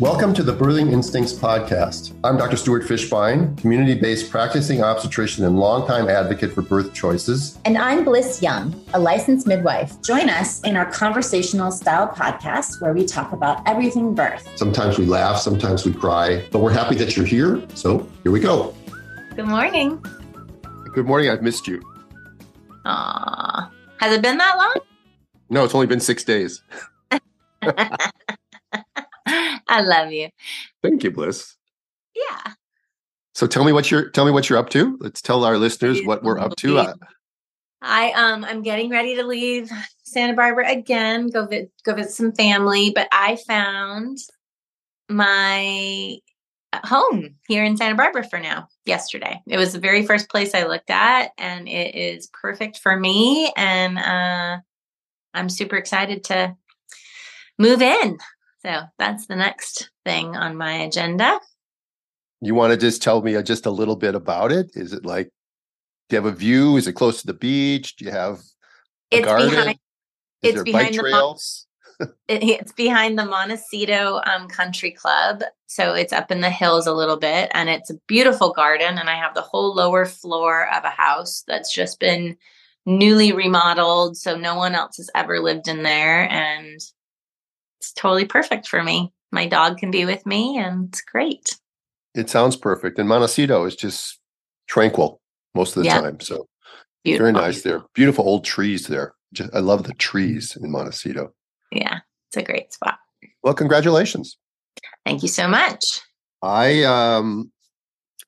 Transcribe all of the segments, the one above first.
Welcome to the Birthing Instincts podcast. I'm Dr. Stuart Fishbein, community based practicing obstetrician and longtime advocate for birth choices. And I'm Blyss Young, a licensed midwife. Join us in our conversational style podcast where we talk about everything birth. Sometimes we laugh, sometimes we cry, but we're happy that you're here. So here we go. Good morning. Good morning. I've missed you. Aw. Has it been that long? No, it's only been six days. I love you. Thank you, Blyss. Yeah. So tell me what you're tell me what you're up to. Let's tell our listeners what we're up to. Uh, I um I'm getting ready to leave Santa Barbara again, go vi- go visit some family, but I found my home here in Santa Barbara for now yesterday. It was the very first place I looked at and it is perfect for me and uh I'm super excited to move in. So that's the next thing on my agenda. you want to just tell me uh, just a little bit about it? Is it like do you have a view? Is it close to the beach? Do you have a It's garden? behind Is it's there behind bike the mon- trails? it, it's behind the Montecito um, Country Club. So it's up in the hills a little bit and it's a beautiful garden. And I have the whole lower floor of a house that's just been newly remodeled. So no one else has ever lived in there. And it's totally perfect for me. My dog can be with me and it's great. It sounds perfect. And Montecito is just tranquil most of the Yeah. time. So Beautiful. very nice there. Beautiful old trees there. Just, I love the trees in Montecito. Yeah, it's a great spot. Well, congratulations. Thank you so much. I um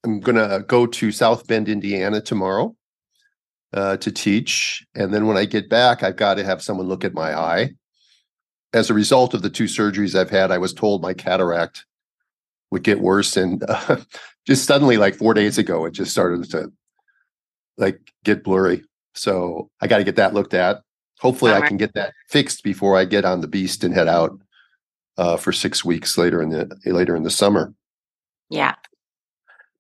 am gonna go to South Bend, Indiana tomorrow uh, to teach, and then when I get back, I've got to have someone look at my eye. As a result of the two surgeries I've had, I was told my cataract would get worse, and uh, just suddenly, like four days ago, it just started to like get blurry. So I got to get that looked at. Hopefully, I Bummer. can get that fixed before I get on the beast and head out uh, for six weeks later in the later in the summer. Yeah.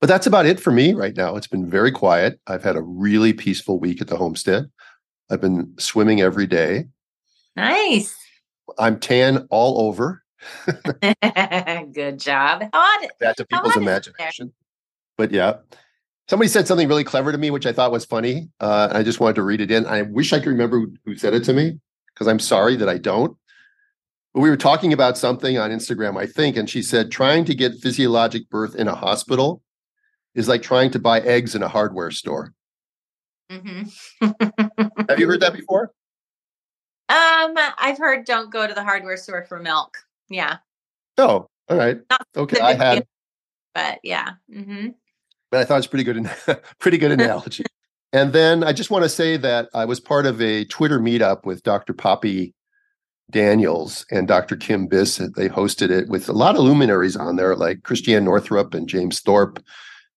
But that's about it for me right now. It's been very quiet. I've had a really peaceful week at the homestead. I've been swimming every day. Nice. I'm tan all over. Good job. Hot, That to people's hot is it there? imagination. But yeah, somebody said something really clever to me, which I thought was funny. Uh, I just wanted to read it in. I wish I could remember who, who said it to me because I'm sorry that I don't. But we were talking about something on Instagram, I think, and she said trying to get physiologic birth in a hospital is like trying to buy eggs in a hardware store. hmm Have you heard that before? Um, I've heard don't go to the hardware store for milk. Yeah, Oh, all right. Not Okay, I had, but yeah. hmm but I thought it's pretty good, pretty good analogy. and then I just want to say that I was part of a Twitter meetup with Dr. Poppy Daniels and Dr. Kim Biss. They hosted it with a lot of luminaries on there, like Christiane Northrup and James Thorp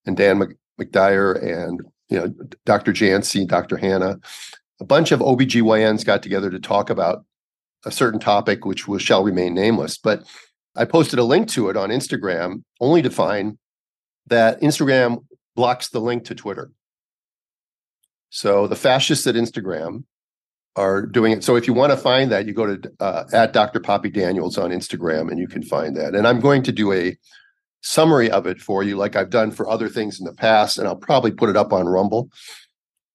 and Dan Mc- McDyer and you know Dr. Jancy, Dr. Hannah. A bunch of OBGYNs got together to talk about a certain topic, which shall remain nameless. But I posted a link to it on Instagram only to find that Instagram blocks the link to Twitter. So the fascists at Instagram are doing it. So if you want to find that, you go to uh, at Dr. Poppy Daniels on Instagram and you can find that. And I'm going to do a summary of it for you, like I've done for other things in the past, and I'll probably put it up on Rumble.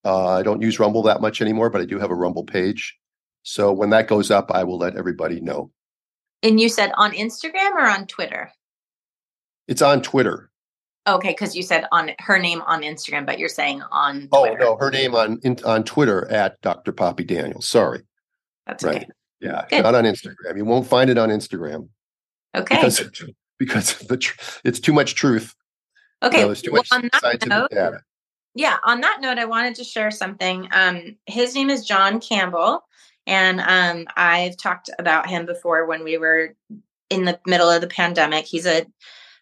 Uh, I don't use Rumble that much anymore, but I do have a Rumble page. So when that goes up, I will let everybody know. And you said on Instagram or on Twitter? It's on Twitter. Okay, because you said on her name on Instagram, but you're saying on Oh no, her name on in, on Twitter at Dr. Poppy Daniels. Sorry. That's Right. okay. Yeah, Good. not on Instagram. You won't find it on Instagram Okay. because because the tr- it's too much truth. You okay. know, too well, much on that note, data. Yeah on that note i wanted to share something. Um his name is john campbell and um i've talked about him before when we were in the middle of the pandemic. He's a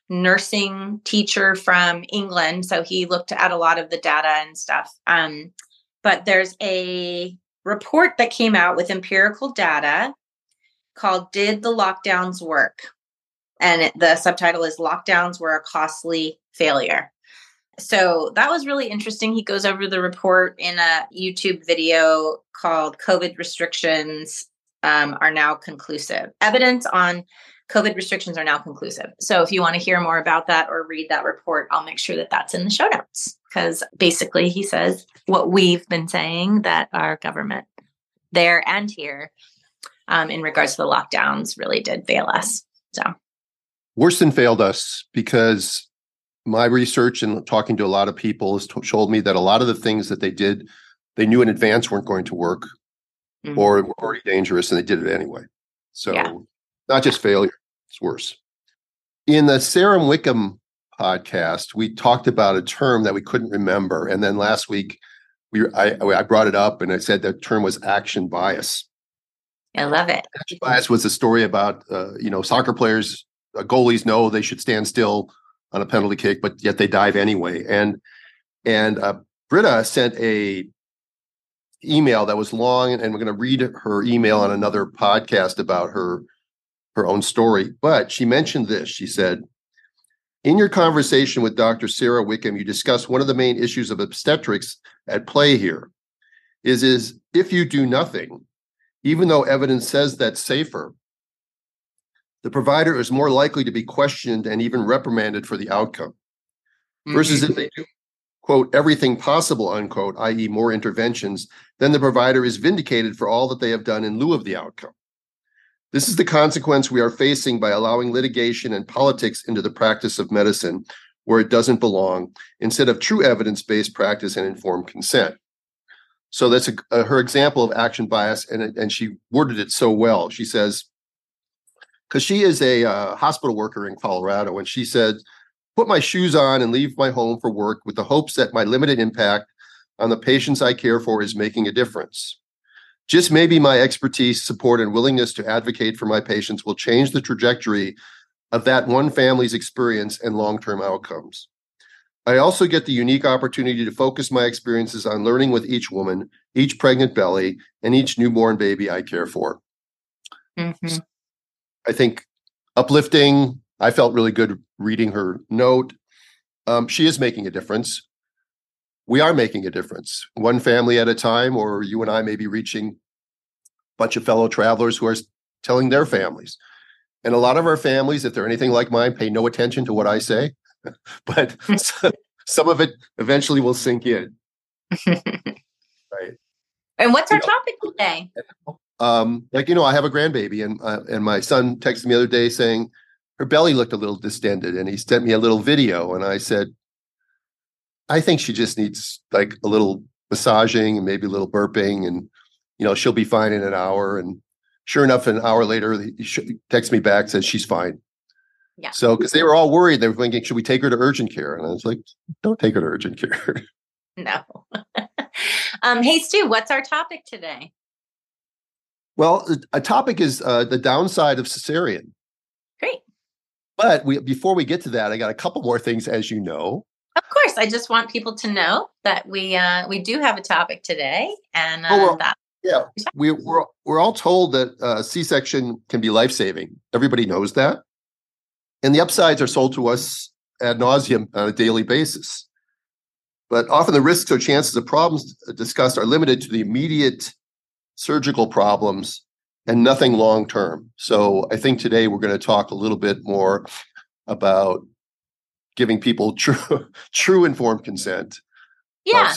nursing teacher from england so he looked at a lot of the data and stuff. Um but there's a report that came out with empirical data called did the lockdowns work? And it, the subtitle is lockdowns were a costly failure so that was really interesting. He goes over the report in a YouTube video called COVID Restrictions um, Are Now Conclusive. Evidence on COVID restrictions are now conclusive. So if you want to hear more about that or read that report, I'll make sure that that's in the show notes because basically he says what we've been saying that our government there and here um, in regards to the lockdowns really did fail us. So worse than failed us because my research and talking to a lot of people has told me that a lot of the things that they did, they knew in advance weren't going to work mm-hmm. or were already dangerous and they did it anyway. So yeah. not just failure, it's worse. In the Sara Wickham podcast, we talked about a term that we couldn't remember. And then last week, we I, I brought it up and I said the term was action bias. I love it. Action bias was a story about uh, you know soccer players, uh, goalies know they should stand still on a penalty kick, but yet they dive anyway. And and uh, Britta sent a email that was long, and we're going to read her email on another podcast about her her own story. But she mentioned this. She said, "In your conversation with Dr. Sara Wickham, you discussed one of the main issues of obstetrics at play here. Is is if you do nothing, even though evidence says that's safer." The provider is more likely to be questioned and even reprimanded for the outcome versus mm-hmm. if they do quote, everything possible, unquote, i.e., more interventions, then the provider is vindicated for all that they have done in lieu of the outcome. This is the consequence we are facing by allowing litigation and politics into the practice of medicine where it doesn't belong, instead of true evidence based practice and informed consent. So that's a, a, her example of action bias, and, and she worded it so well. She says, because she is a uh, hospital worker in Colorado, and she said, put my shoes on and leave my home for work with the hopes that my limited impact on the patients I care for is making a difference. Just maybe my expertise, support, and willingness to advocate for my patients will change the trajectory of that one family's experience and long term outcomes. I also get the unique opportunity to focus my experiences on learning with each woman, each pregnant belly, and each newborn baby I care for. Mm-hmm. I think uplifting, I felt really good reading her note. Um, she is making a difference. We are making a difference, one family at a time, or you and I may be reaching a bunch of fellow travelers who are telling their families. And a lot of our families, if they're anything like mine, pay no attention to what I say, but some of it eventually will sink in. right. And what's our you topic today? Um, like you know, I have a grandbaby, and uh, and my son texted me the other day saying, her belly looked a little distended and he sent me a little video and i said i think she just needs like a little massaging and maybe a little burping and you know she'll be fine in an hour. And sure enough an hour later he texts me back says she's fine. Yeah. So because they were all worried they were thinking should we take her to urgent care? And i was like don't take her to urgent care. No. Um hey stu what's our topic today well a topic is uh, the downside of cesarean great but we before we get to that, I got a couple more things, as you know. Of course, I just want people to know that we uh, we do have a topic today, and uh, oh, well, that yeah, we, we're we're all told that uh, C-section can be life saving. Everybody knows that, and the upsides are sold to us ad nauseum on a daily basis. But often the risks or chances of problems discussed are limited to the immediate surgical problems and nothing long term. So I think today we're going to talk a little bit more about giving people true true informed consent. Yeah.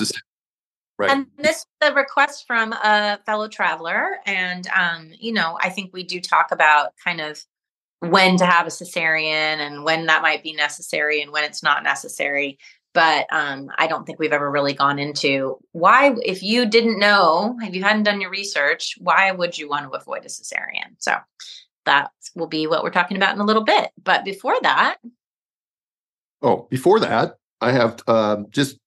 Right. And this is a request from a fellow traveler. And um, you know, I think we do talk about kind of when to have a cesarean and when that might be necessary and when it's not necessary but um, I don't think we've ever really gone into why, if you didn't know, if you hadn't done your research, why would you want to avoid a cesarean? So that will be what we're talking about in a little bit. But before that, oh, before that, I have um, just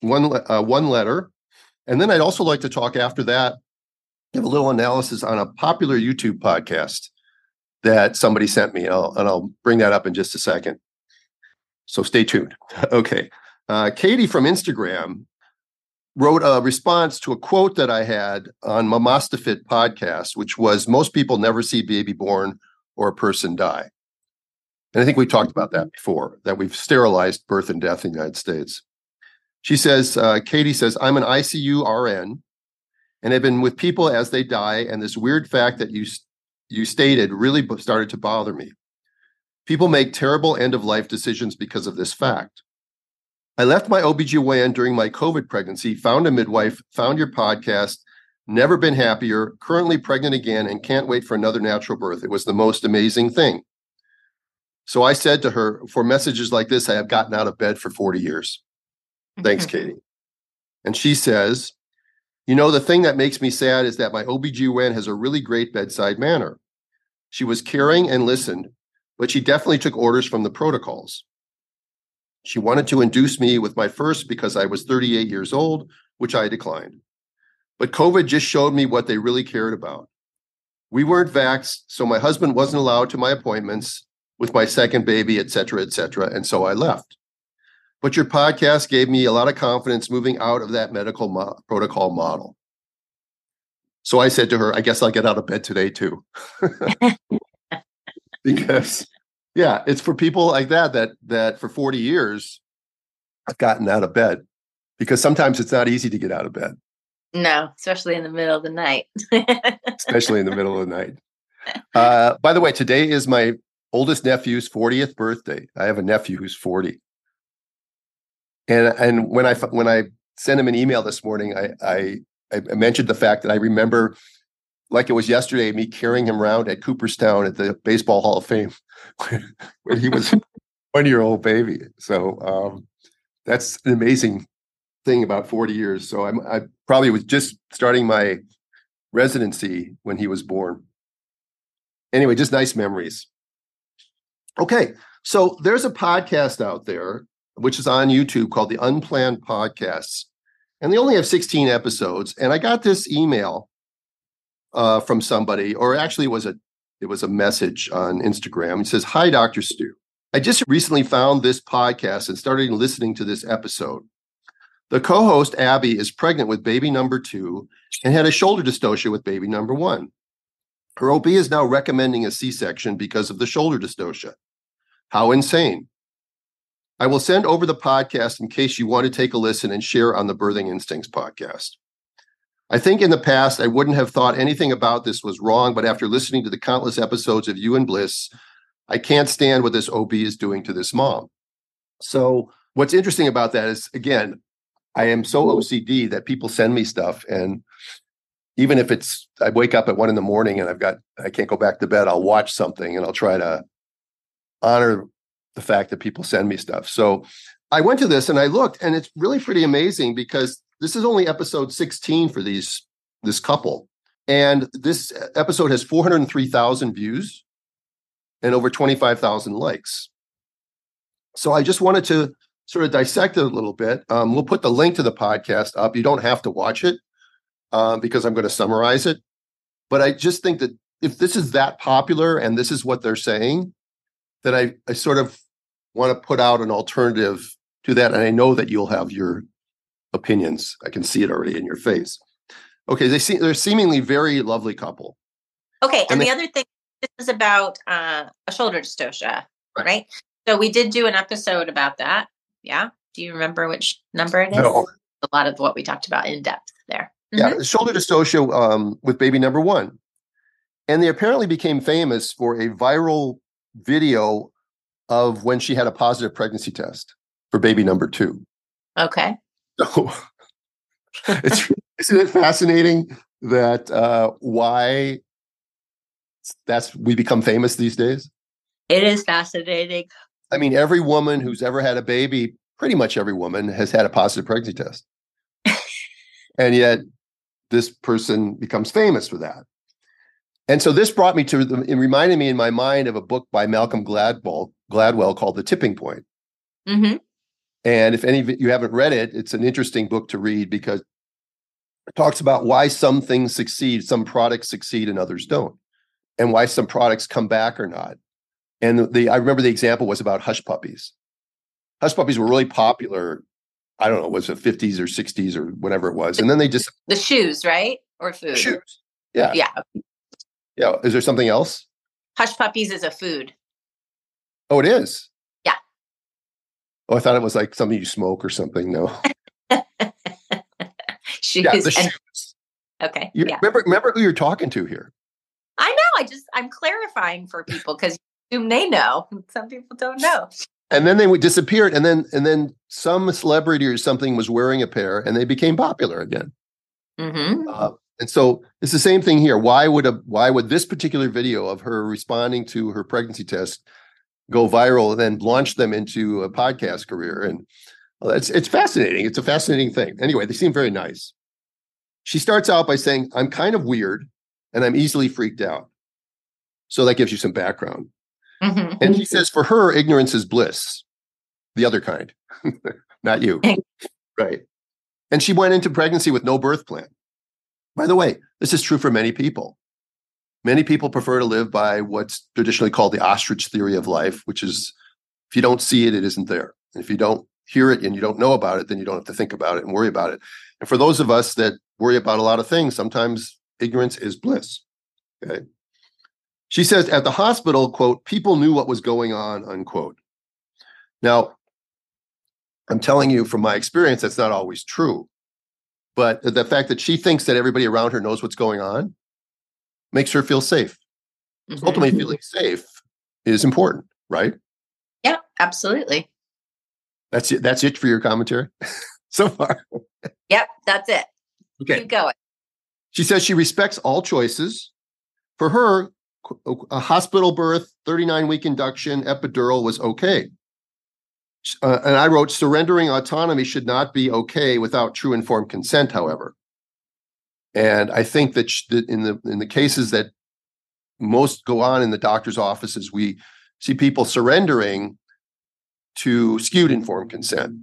one uh, one letter, and then I'd also like to talk after that, give a little analysis on a popular YouTube podcast that somebody sent me, I'll, and I'll bring that up in just a second. So stay tuned. okay. Uh, Katie from Instagram wrote a response to a quote that I had on MamasteFit podcast, which was most people never see baby born or a person die. And I think we talked about that before, that we've sterilized birth and death in the United States. She says, uh, Katie says, I'm an ICU RN and I've been with people as they die. And this weird fact that you you stated really started to bother me. People make terrible end of life decisions because of this fact. I left my OBGYN during my COVID pregnancy, found a midwife, found your podcast, never been happier, currently pregnant again, and can't wait for another natural birth. It was the most amazing thing. So I said to her, for messages like this, I have gotten out of bed for 40 years. Thanks, mm-hmm. Katie. And she says, You know, the thing that makes me sad is that my OBGYN has a really great bedside manner. She was caring and listened, but she definitely took orders from the protocols. She wanted to induce me with my first because I was 38 years old, which I declined. But COVID just showed me what they really cared about. We weren't vaxxed, so my husband wasn't allowed to my appointments with my second baby, et cetera, et cetera. And so I left. But your podcast gave me a lot of confidence moving out of that medical mo- protocol model. So I said to her, I guess I'll get out of bed today too. because yeah, it's for people like that that that for 40 years I've gotten out of bed because sometimes it's not easy to get out of bed. No, especially in the middle of the night. especially in the middle of the night. Uh, by the way, today is my oldest nephew's 40th birthday. I have a nephew who's 40. And and when I when I sent him an email this morning, I I, I mentioned the fact that I remember like it was yesterday me carrying him around at Cooperstown at the Baseball Hall of Fame when he was one year old baby. So um, that's an amazing thing about 40 years. So I'm, I probably was just starting my residency when he was born. Anyway, just nice memories. Okay, so there's a podcast out there which is on YouTube called the Unplanned Podcasts, and they only have 16 episodes. And I got this email uh, from somebody, or actually it was a it was a message on Instagram. It says, "Hi, Doctor Stu. I just recently found this podcast and started listening to this episode. The co-host Abby is pregnant with baby number two and had a shoulder dystocia with baby number one. Her OB is now recommending a C-section because of the shoulder dystocia. How insane! I will send over the podcast in case you want to take a listen and share on the Birthing Instincts podcast." I think in the past, I wouldn't have thought anything about this was wrong, but after listening to the countless episodes of You and Blyss, I can't stand what this OB is doing to this mom. So, what's interesting about that is, again, I am so OCD that people send me stuff. And even if it's, I wake up at one in the morning and I've got, I can't go back to bed, I'll watch something and I'll try to honor the fact that people send me stuff. So, I went to this and I looked, and it's really pretty amazing because this is only episode 16 for these this couple. And this episode has 403,000 views and over 25,000 likes. So I just wanted to sort of dissect it a little bit. Um, we'll put the link to the podcast up. You don't have to watch it um, because I'm going to summarize it. But I just think that if this is that popular and this is what they're saying, that I, I sort of want to put out an alternative to that. And I know that you'll have your opinions. I can see it already in your face. Okay, they see they're seemingly very lovely couple. Okay, and, and the other thing this is about uh, a shoulder dystocia, right. right. So we did do an episode about that. Yeah. Do you remember which number it is? No. A lot of what we talked about in depth there. Mm-hmm. Yeah, shoulder dystocia um, with baby number one, and they apparently became famous for a viral video of when she had a positive pregnancy test for baby number two. Okay. So it's isn't it fascinating that uh, why that's we become famous these days? It is fascinating. I mean, every woman who's ever had a baby, pretty much every woman has had a positive pregnancy test. and yet this person becomes famous for that. And so this brought me to it reminded me in my mind of a book by Malcolm Gladwell, Gladwell called The Tipping Point. Mm-hmm. And if any of you haven't read it, it's an interesting book to read because it talks about why some things succeed, some products succeed and others don't, and why some products come back or not. And the I remember the example was about hush puppies. Hush puppies were really popular. I don't know, was it 50s or 60s or whatever it was. And then they just the shoes, right? Or food. Shoes. Yeah. Yeah. Yeah. Is there something else? Hush puppies is a food. Oh, it is. Oh, I thought it was like something you smoke or something. No. shoes. Yeah, the shoes. Okay. You, yeah. Remember, remember who you're talking to here. I know. I just I'm clarifying for people because assume they know. Some people don't know. And then they would disappear, and then and then some celebrity or something was wearing a pair, and they became popular again. Mm-hmm. Uh, and so it's the same thing here. Why would a why would this particular video of her responding to her pregnancy test go viral and then launch them into a podcast career? And well, it's it's fascinating. It's a fascinating thing. Anyway, they seem very nice. She starts out by saying, "I'm kind of weird, and I'm easily freaked out." So that gives you some background. Mm-hmm. And she says, for her, ignorance is bliss, the other kind, not you. right. And she went into pregnancy with no birth plan. By the way, this is true for many people. Many people prefer to live by what's traditionally called the ostrich theory of life, which is if you don't see it, it isn't there. And if you don't hear it and you don't know about it, then you don't have to think about it and worry about it. And for those of us that worry about a lot of things, sometimes ignorance is bliss. Okay. She says at the hospital, quote, people knew what was going on, unquote. Now, I'm telling you from my experience, that's not always true. But the fact that she thinks that everybody around her knows what's going on makes her feel safe. Mm-hmm. Ultimately, feeling safe is important, right? Yeah, absolutely. That's it. That's it for your commentary so far. Yep, that's it. Okay. Keep going. She says she respects all choices. For her, a hospital birth, 39 week induction, epidural was okay. Uh, and I wrote, surrendering autonomy should not be okay without true informed consent, however. And I think that in the in the cases that most go on in the doctor's offices, we see people surrendering to skewed informed consent,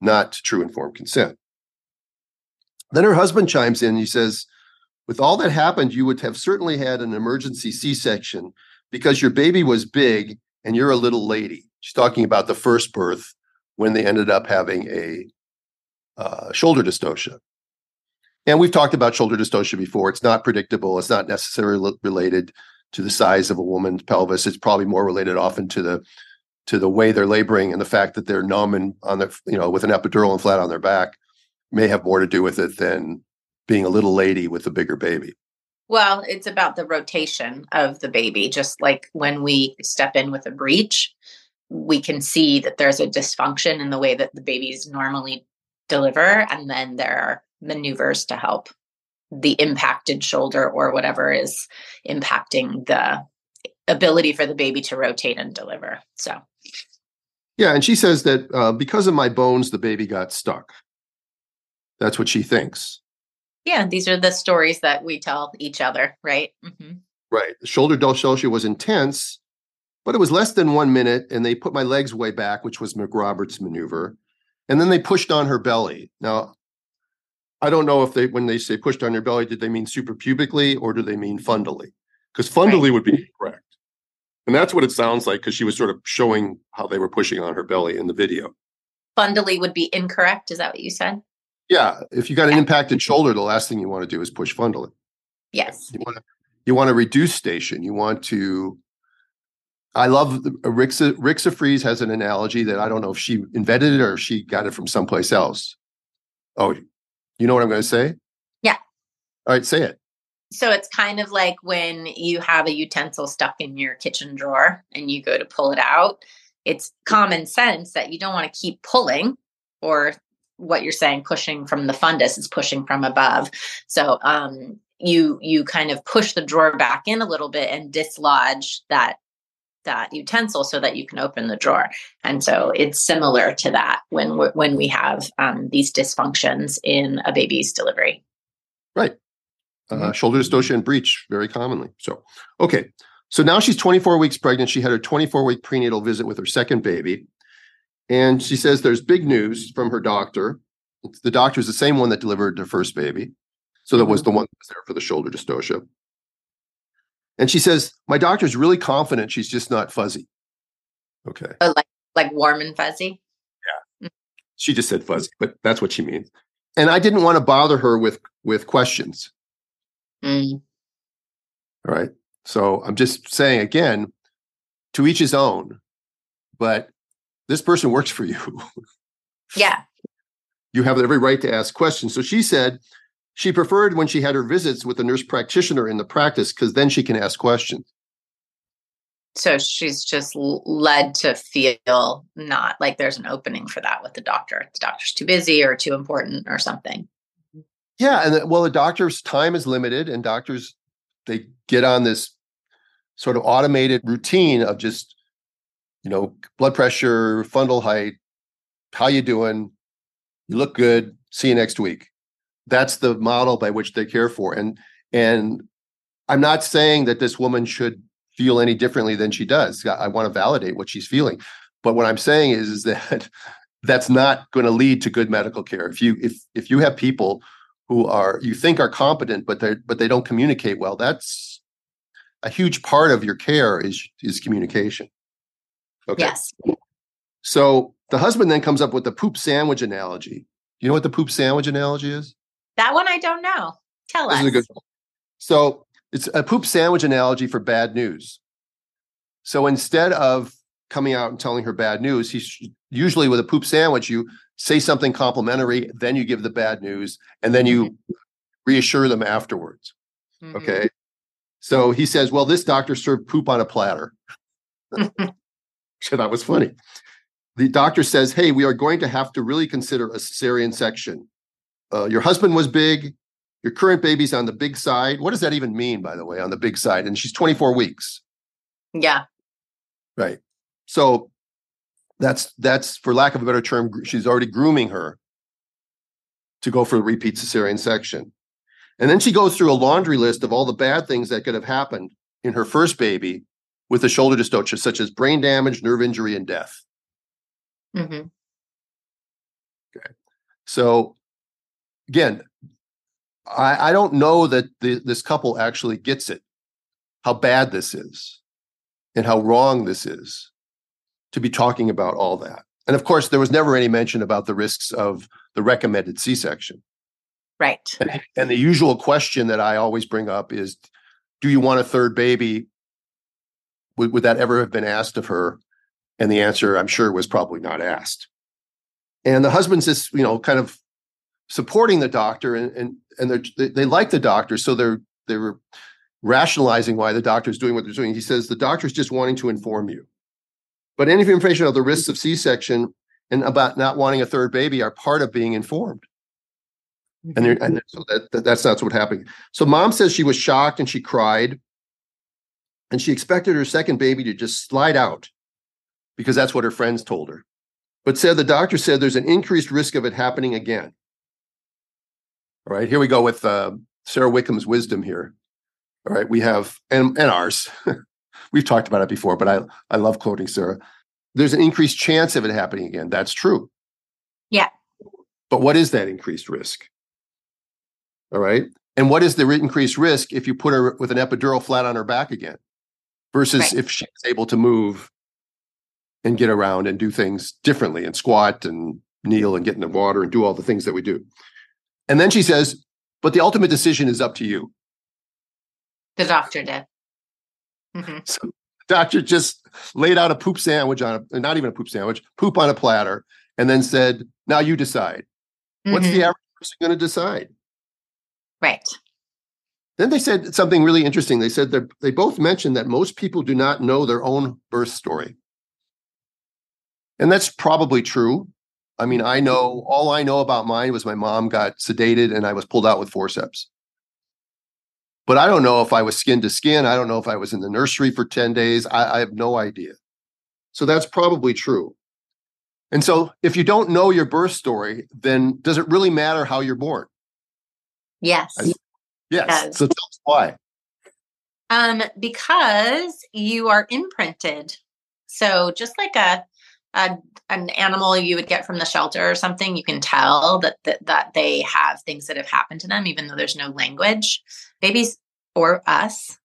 not true informed consent. Then her husband chimes in. He says, with all that happened, you would have certainly had an emergency C section because your baby was big and you're a little lady. She's talking about the first birth when they ended up having a uh, shoulder dystocia. And we've talked about shoulder dystocia before. It's not predictable. It's not necessarily related to the size of a woman's pelvis. It's probably more related often to the to the way they're laboring and the fact that they're numb and on the you know with an epidural and flat on their back may have more to do with it than being a little lady with a bigger baby. Well, it's about the rotation of the baby. Just like when we step in with a breech, we can see that there's a dysfunction in the way that the babies normally deliver. And then there are maneuvers to help the impacted shoulder or whatever is impacting the ability for the baby to rotate and deliver. So, yeah. And she says that uh, because of my bones, the baby got stuck. That's what she thinks. Yeah, these are the stories that we tell each other, right? Mm-hmm. Right. The shoulder dystocia was intense, but it was less than one minute, and they put my legs way back, which was McRoberts maneuver, and then they pushed on her belly. Now, I don't know if they, when they say push down your belly, did they mean suprapubically or do they mean fundally? Because fundally right. would be correct, and that's what it sounds like because she was sort of showing how they were pushing on her belly in the video. Fundally would be incorrect. Is that what you said? Yeah, if you got an impacted shoulder, the last thing you want to do is push fundally. Yes. You want to you want to reduce station. You want to. I love the, Rixa Rixa Freeze has an analogy that I don't know if she invented it or she got it from someplace else. Oh, you know what I'm going to say? Yeah. All right, say it. So it's kind of like when you have a utensil stuck in your kitchen drawer and you go to pull it out. It's common sense that you don't want to keep pulling or what you're saying pushing from the fundus is pushing from above so um, you you kind of push the drawer back in a little bit and dislodge that that utensil so that you can open the drawer and so it's similar to that when we when we have um, these dysfunctions in a baby's delivery right uh, mm-hmm. shoulder dystocia and breech very commonly so okay so now she's 24 weeks pregnant she had her 24 week prenatal visit with her second baby and she says there's big news from her doctor. The doctor is the same one that delivered her first baby. So that was the one that was there for the shoulder dystocia. And she says, My doctor's really confident she's just not fuzzy. Okay. Oh, like like warm and fuzzy? Yeah. She just said fuzzy, but that's what she means. And I didn't want to bother her with with questions. Mm. All right. So I'm just saying again, to each his own. But this person works for you. yeah. You have every right to ask questions. So she said she preferred when she had her visits with the nurse practitioner in the practice because then she can ask questions. So she's just led to feel not like there's an opening for that with the doctor. The doctor's too busy or too important or something. Yeah, and the, well, the doctor's time is limited, and doctors they get on this sort of automated routine of just, you know, blood pressure, fundal height, how you doing, you look good, see you next week. That's the model by which they care for, and and I'm not saying that this woman should feel any differently than she does. I, want to validate what she's feeling, but what I'm saying is, is that that's not going to lead to good medical care. If you if if you have people who are you think are competent but they but they don't communicate well that's a huge part of your care is is communication. Okay? Yes. So the husband then comes up with the poop sandwich analogy. You know what the poop sandwich analogy is that one i don't know tell this us is a good one. so it's a poop sandwich analogy for bad news so instead of coming out and telling her bad news he's usually with a poop sandwich you say something complimentary, then you give the bad news, and then you mm-hmm. reassure them afterwards. Mm-hmm. Okay. So he says, Well, this doctor served poop on a platter. so that was funny. The doctor says, Hey, we are going to have to really consider a cesarean section. Uh, your husband was big. Your current baby's on the big side. What does that even mean, by the way, on the big side? And she's 24 weeks. Yeah. Right. So that's that's for lack of a better term she's already grooming her to go for a repeat cesarean section and then she goes through a laundry list of all the bad things that could have happened in her first baby with the shoulder dystocia such as brain damage nerve injury and death mm-hmm. okay so again I, I don't know that the, this couple actually gets it how bad this is and how wrong this is to be talking about all that. And of course, there was never any mention about the risks of the recommended C section. Right. And, and, the usual question that I always bring up is Do you want a third baby? Would, would that ever have been asked of her? And the answer, I'm sure, was probably not asked. And the husband's just, you know, kind of supporting the doctor and and and they they like the doctor, so they're they're rationalizing why the doctor is doing what they're doing. He says the doctor's just wanting to inform you. But any information of the risks of C-section and about not wanting a third baby are part of being informed. And, and so that, that, that's not what happened. So mom says she was shocked and she cried, and she expected her second baby to just slide out because that's what her friends told her. But said the doctor said there's an increased risk of it happening again. All right, here we go with uh, Sara Wickham's wisdom here. All right, we have and and ours. We've talked about it before, but I, I love quoting Sara. There's an increased chance of it happening again. That's true. Yeah. But what is that increased risk? All right. And what is the increased risk if you put her with an epidural flat on her back again versus right. if she's able to move and get around and do things differently and squat and kneel and get in the water and do all the things that we do. And then she says, but the ultimate decision is up to you. The doctor did. Mm-hmm. So doctor just laid out a poop sandwich on a not even a poop sandwich, poop on a platter, and then said, "Now you decide." Mm-hmm. What's the mm-hmm. average person going to decide? Right. Then they said something really interesting. They said that they both mentioned that most people do not know their own birth story. And that's probably true. I mean, I know all I know about mine was my mom got sedated and I was pulled out with forceps. But I don't know if I was skin to skin. I don't know if I was in the nursery for 10 days. I, I have no idea. So that's probably true. And so if you don't know your birth story, then does it really matter how you're born? Yes. yes. So tell us why. Um, because you are imprinted. So just like a, a an animal you would get from the shelter or something, you can tell that, that that they have things that have happened to them, even though there's no language. Babies or us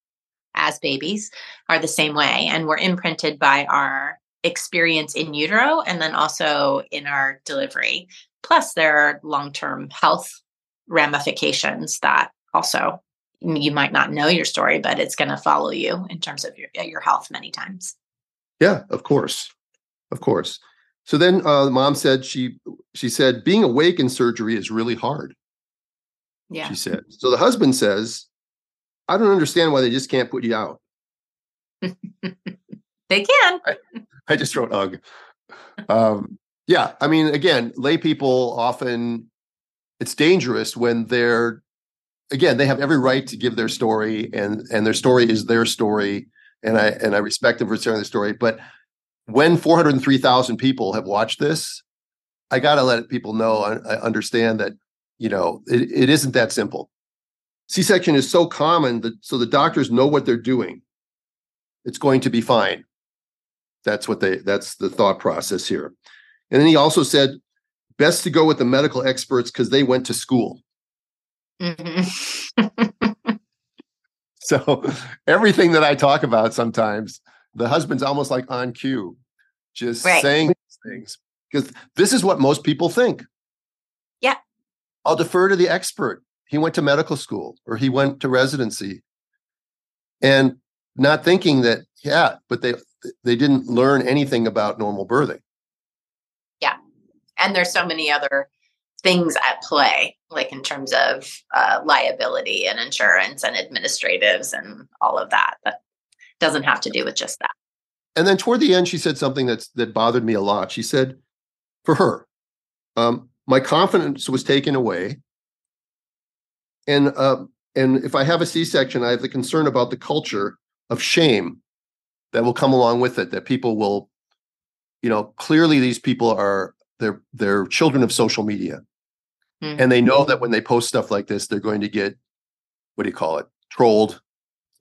as babies are the same way. And we're imprinted by our experience in utero and then also in our delivery. Plus, there are long term health ramifications that also you might not know your story, but it's going to follow you in terms of your, your health many times. Yeah, of course. Of course. So then uh, mom said she she said being awake in surgery is really hard. Yeah. She said. So the husband says, I don't understand why they just can't put you out. they can. I, I just wrote ugh. Um, yeah, I mean, again, lay people often it's dangerous when they're again they have every right to give their story and and their story is their story and I and I respect them for sharing their story. But when 403,000 people have watched this, I got to let people know I, understand that you know it, it isn't that simple. C-section is so common that so the doctors know what they're doing. It's going to be fine. That's what they that's the thought process here. And then he also said best to go with the medical experts because they went to school. Mm-hmm. so everything that I talk about sometimes, the husband's almost like on cue, just right. saying things because this is what most people think. Yeah. I'll defer to the expert. He went to medical school or he went to residency. And not thinking that, yeah, but they they didn't learn anything about normal birthing. Yeah. And there's so many other things at play, like in terms of uh, liability and insurance and administratives and all of that. That doesn't have to do with just that. And then toward the end, she said something that's that bothered me a lot. She said, for her, um, my confidence was taken away, and uh, and if I have a C-section, I have the concern about the culture of shame that will come along with it. That people will, you know, clearly these people are they're they're children of social media Mm-hmm. And they know that when they post stuff like this, they're going to get what do you call it? Trolled,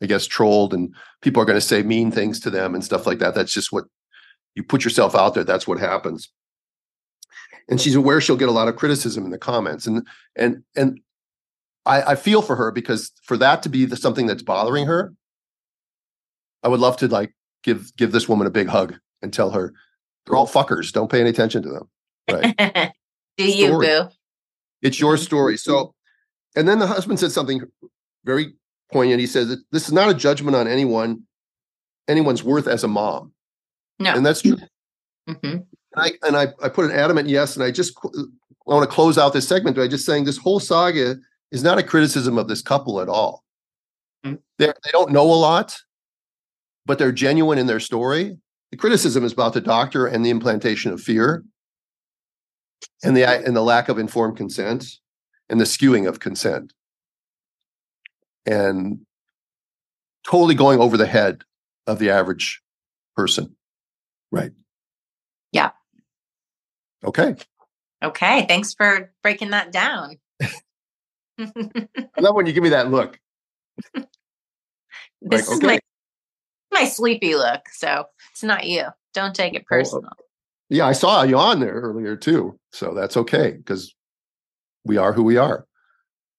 I guess, trolled, and people are going to say mean things to them and stuff like that. That's just what you put yourself out there. That's what happens. And she's aware she'll get a lot of criticism in the comments, and and and I, I feel for her because for that to be the, something that's bothering her, I would love to like give give this woman a big hug and tell her they're all fuckers. Don't pay any attention to them. Right? Do you, Story. boo? It's your mm-hmm. story. So, and then the husband said something very poignant. He says this is not a judgment on anyone, anyone's worth as a mom. No, and that's true. Mm-hmm. And I and I, I put an adamant yes, and I just I want to close out this segment by just saying this whole saga is not a criticism of this couple at all. Mm-hmm. They they don't know a lot, but they're genuine in their story. The criticism is about the doctor and the implantation of fear and the and the lack of informed consent and the skewing of consent and totally going over the head of the average person. Right. Yeah. Okay. Okay thanks for breaking that down. I love when you give me that look. This like, is okay. my my sleepy look so it's not you. Don't take it oh, oh. personal. Yeah, I saw you on there earlier too, so that's okay because we are who we are.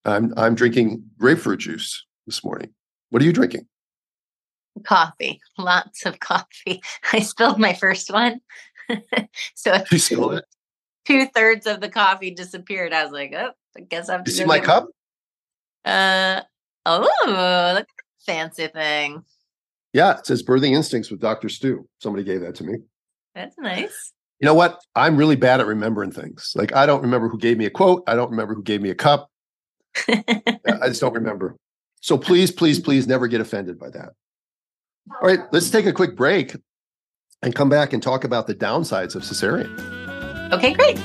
I'm I'm drinking grapefruit juice this morning. What are you drinking? Coffee, lots of coffee. I spilled my first one, so you spilled it. Two thirds of the coffee disappeared. I was like, oh, I guess I have to. You see my cup? Uh oh, look at that fancy thing. Yeah, it says birthing instincts with Dr. Stu. Somebody gave that to me. That's nice. You know what? I'm really bad at remembering things. Like I don't remember who gave me a quote. I don't remember who gave me a cup. I just don't remember. So please, please, please never get offended by that. All right, let's take a quick break and come back and talk about the downsides of cesarean. Okay, great.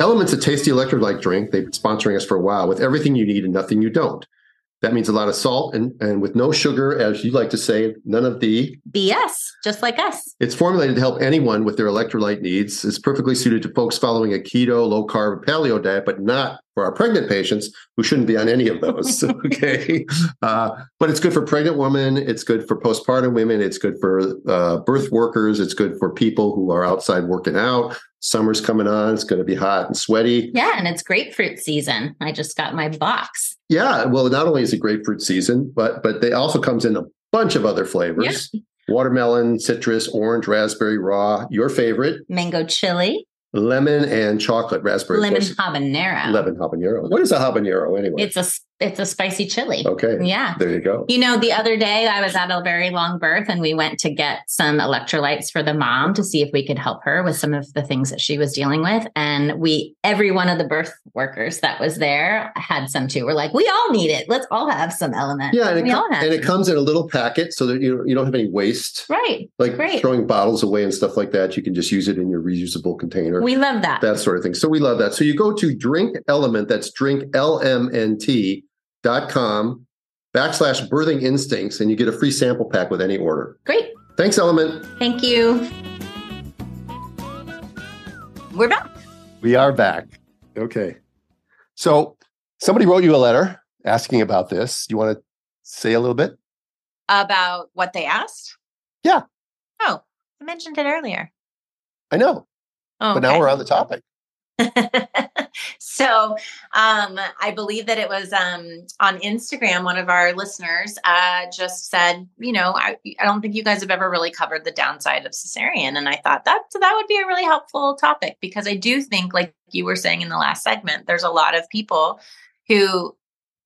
LMNT's a tasty electrolyte drink. They've been sponsoring us for a while with everything you need and nothing you don't. That means a lot of salt and, and with no sugar, as you like to say, none of the BS, just like us. It's formulated to help anyone with their electrolyte needs. It's perfectly suited to folks following a keto, low carb, paleo diet, but not for our pregnant patients who shouldn't be on any of those. okay. Uh, but it's good for pregnant women. It's good for postpartum women. It's good for uh, birth workers. It's good for people who are outside working out. Summer's coming on. It's going to be hot and sweaty. Yeah. And it's grapefruit season. I just got my box. Yeah. Well, not only is it grapefruit season, but but they also comes in a bunch of other flavors. Yeah. Watermelon, citrus, orange, raspberry, raw. Your favorite? Mango chili lemon and chocolate raspberry. Lemon habanero. Lemon habanero. What is a habanero anyway? It's a it's a spicy chili. Okay. Yeah. There you go. You know, the other day I was at a very long birth and we went to get some electrolytes for the mom to see if we could help her with some of the things that she was dealing with. And we, every one of the birth workers that was there had some too. We're like, we all need it. Let's all have some LMNT. Yeah. And, it, have and it comes in a little packet so that you, you don't have any waste. right. Like Great. throwing bottles away and stuff like that. You can just use it in your reusable container. We love that. that sort of thing. So we love that. So you go to drink LMNT, that's drink L-M-N-T dot com backslash birthing instincts, and you get a free sample pack with any order. Great. Thanks, LMNT. Thank you. We're back. We are back. Okay. So somebody wrote you a letter asking about this. You want to say a little bit? About what they asked? Yeah. Oh, I mentioned it earlier. I know, Oh, but now we're on the topic. so um, I believe that it was um, on Instagram. One of our listeners uh, just said, you know, I, I don't think you guys have ever really covered the downside of cesarean, and I thought that that would be a really helpful topic because I do think, like you were saying in the last segment, there's a lot of people who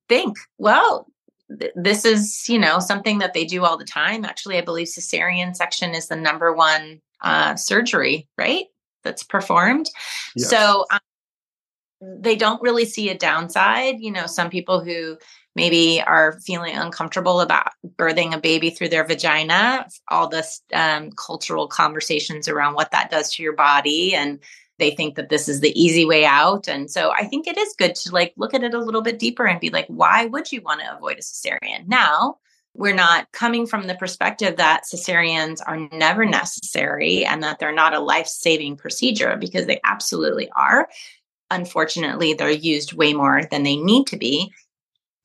think, well. th- This is, you know, something that they do all the time. Actually, I believe cesarean section is the number one uh, surgery, right? That's performed. Yes. So um, they don't really see a downside. You know, some people who maybe are feeling uncomfortable about birthing a baby through their vagina, all this um, cultural conversations around what that does to your body and they think that this is the easy way out and so i think it is good to like look at it a little bit deeper and be like why would you want to avoid a cesarean now we're not coming from the perspective that cesareans are never necessary and that they're not a life-saving procedure because they absolutely are. Unfortunately they're used way more than they need to be.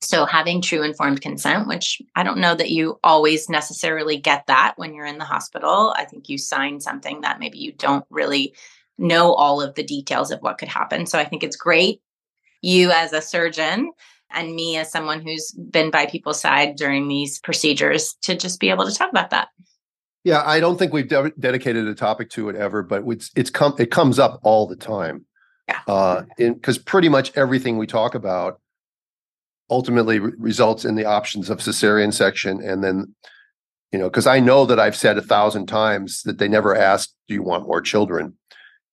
So having true informed consent which i don't know that you always necessarily get that when you're in the hospital. I think you sign something that maybe you don't really know all of the details of what could happen. So i think it's great you as a surgeon and me as someone who's been by people's side during these procedures to just be able to talk about that Yeah, I don't think we've de- dedicated a topic to it ever, but it's it's come it comes up all the time. Yeah. Uh, because pretty much everything we talk about ultimately re- results in the options of cesarean section, and then you know, because I know that I've said a thousand times that they never asked, "Do you want more children?"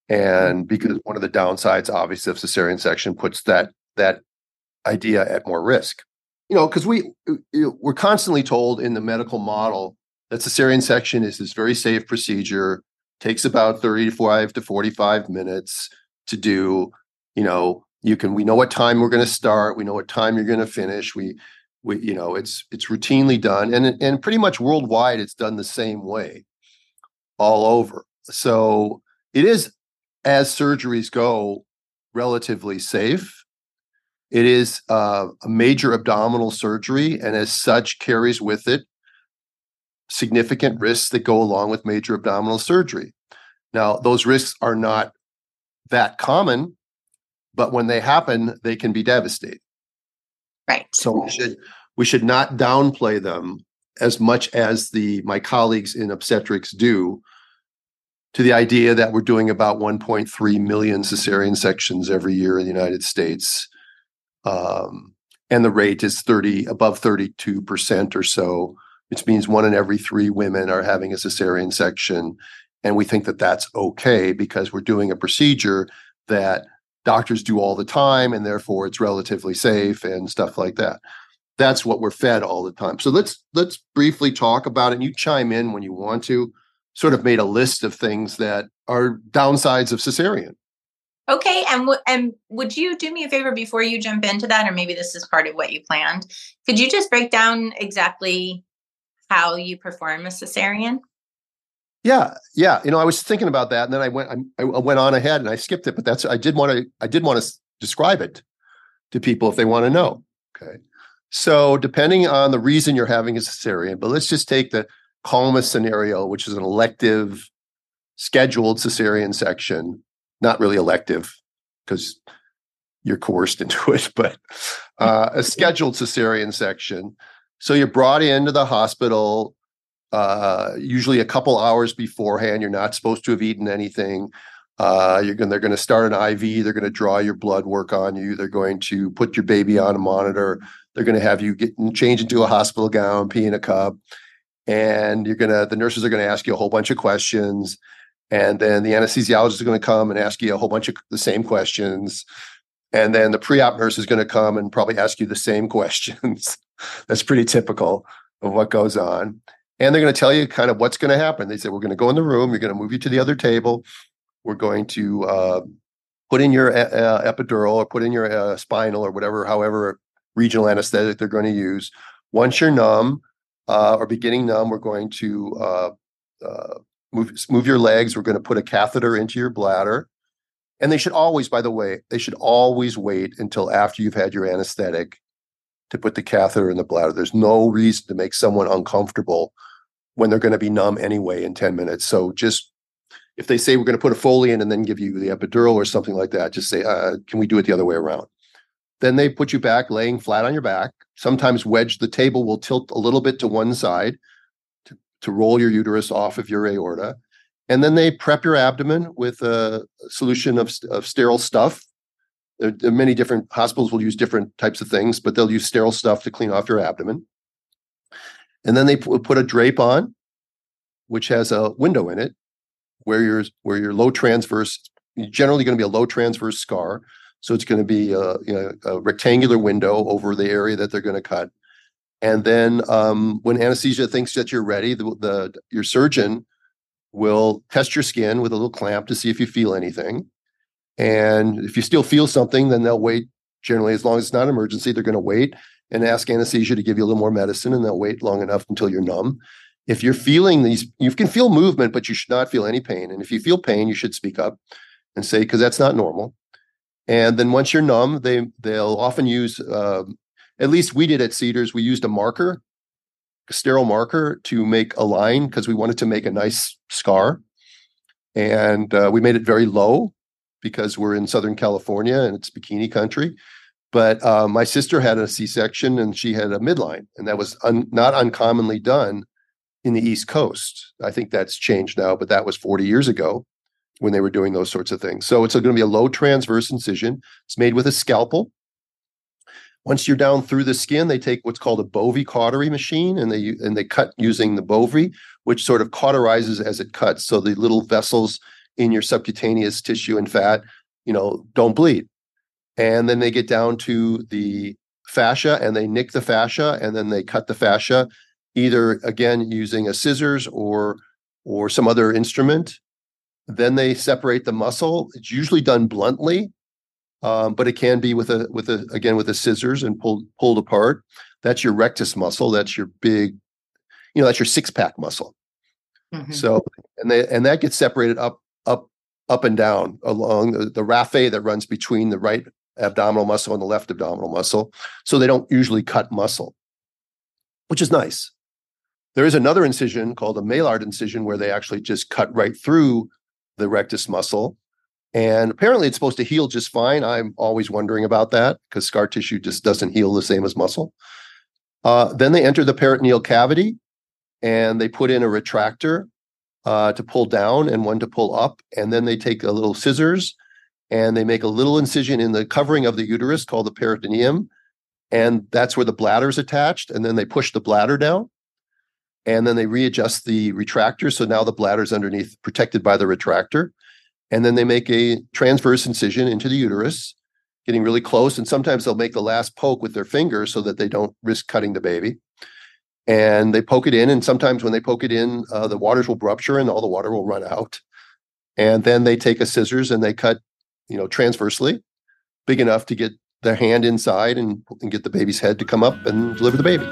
And because one of the downsides, obviously, of cesarean section puts that that idea at more risk. You know, because we uh, we're constantly told in the medical model that cesarean section is this very safe procedure takes about 35 to 45 minutes to do. You know you can we know what time we're going to start we know what time you're going to finish we we you know it's it's routinely done and and pretty much worldwide it's done the same way all over. So it is as surgeries go relatively safe it is uh, a major abdominal surgery and as such carries with it significant risks that go along with major abdominal surgery. Now, those risks are not that common, but when they happen, they can be devastating. right So we should we should not downplay them as much as the my colleagues in obstetrics do to the idea that we're doing about 1.3 million cesarean sections every year in the United States. Um, and the rate is 30 above 32% or so which means one in every three women are having a cesarean section. And we think that that's okay because we're doing a procedure that doctors do all the time, and therefore it's relatively safe and stuff like that. That's what we're fed all the time. So let's let's briefly talk about it. And you chime in when you want to. Sort of made a list of things that are downsides of cesarean. Okay, and w- and would you do me a favor before you jump into that, or maybe this is part of what you planned? Could you just break down exactly how you perform a cesarean? Yeah, yeah. You know, I was thinking about that, and then I went, I, I went on ahead, and I skipped it. But that's I did want to, I did want to describe it to people if they want to know. Okay, so depending on the reason you're having a cesarean, but let's just take the calmest scenario, which is an elective, scheduled cesarean section. Not really elective because you're coerced into it, but uh, a scheduled cesarean section. So you're brought into the hospital uh, usually a couple hours beforehand. You're not supposed to have eaten anything. Uh, you're going. They're going to start an IV. They're going to draw your blood work on you. They're going to put your baby on a monitor. They're going to have you get change into a hospital gown, pee in a cup, and you're gonna the nurses are going to ask you a whole bunch of questions, and then the anesthesiologist is going to come and ask you a whole bunch of the same questions, and then the pre-op nurse is going to come and probably ask you the same questions. That's pretty typical of what goes on. And they're going to tell you kind of what's going to happen. They say, We're going to go in the room, you're going to move you to the other table. We're going to uh, put in your uh, epidural or put in your uh, spinal or whatever, however, regional anesthetic they're going to use. Once you're numb uh, or beginning numb, we're going to uh, uh, move, move your legs. We're going to put a catheter into your bladder. And they should always, by the way, they should always wait until after you've had your anesthetic to put the catheter in the bladder. There's no reason to make someone uncomfortable when they're going to be numb anyway in 10 minutes. So just if they say we're going to put a Foley in and then give you the epidural or something like that, just say, uh, can we do it the other way around? Then they put you back laying flat on your back. Sometimes wedge the table will tilt a little bit to one side to, roll your uterus off of your aorta. And then they prep your abdomen with a solution of, of sterile stuff there, there many different hospitals will use different types of things, but they'll use sterile stuff to clean off your abdomen. And then they put a drape on, which has a window in it, where your where your low transverse generally going to be a low transverse scar. So it's going to be a, you know, a rectangular window over the area that they're going to cut. And then um, when anesthesia thinks that you're ready, the, the your surgeon will test your skin with a little clamp to see if you feel anything. And if you still feel something, then they'll wait. Generally, as long as it's not an emergency, they're going to wait and ask anesthesia to give you a little more medicine, and they'll wait long enough until you're numb. If you're feeling these, you can feel movement, but you should not feel any pain. And if you feel pain, you should speak up and say because that's not normal. And then once you're numb, they they'll often use. Uh, at least we did at Cedars. We used a marker, a sterile marker, to make a line because we wanted to make a nice scar, and uh, we made it very low because we're in Southern California and it's bikini country. But uh, my sister had a C section and she had a midline, and that was un- not uncommonly done in the East Coast. I think that's changed now, but that was 40 years ago when they were doing those sorts of things. So it's going to be a low transverse incision. It's made with a scalpel. Once you're down through the skin, they take what's called a Bovie cautery machine, and they and they cut using the Bovie, which sort of cauterizes as it cuts. So the little vessels in your subcutaneous tissue and fat, you know, don't bleed. And then they get down to the fascia and they nick the fascia and then they cut the fascia either again using a scissors or or some other instrument. Then they separate the muscle. It's usually done bluntly, um, but it can be with a with a again with a scissors and pulled pulled apart. That's your rectus muscle. That's your big, you know, that's your six pack muscle. Mm-hmm. So and they and that gets separated up up up and down along the, the raphe that runs between the right abdominal muscle and the left abdominal muscle. So they don't usually cut muscle, which is nice. There is another incision called a Maylard incision where they actually just cut right through the rectus muscle. And apparently it's supposed to heal just fine. I'm always wondering about that because scar tissue just doesn't heal the same as muscle. Uh, then they enter the peritoneal cavity and they put in a retractor uh, to pull down and one to pull up. And then they take a little scissors and they make a little incision in the covering of the uterus called the peritoneum. And that's where the bladder is attached. And then they push the bladder down. And then they readjust the retractor. So now the bladder is underneath, protected by the retractor. And then they make a transverse incision into the uterus, getting really close. And sometimes they'll make the last poke with their fingers so that they don't risk cutting the baby and they poke it in. And sometimes when they poke it in, uh, the waters will rupture and all the water will run out. And then they take a scissors and they cut, you know, transversely, big enough to get their hand inside and, and get the baby's head to come up and deliver the baby.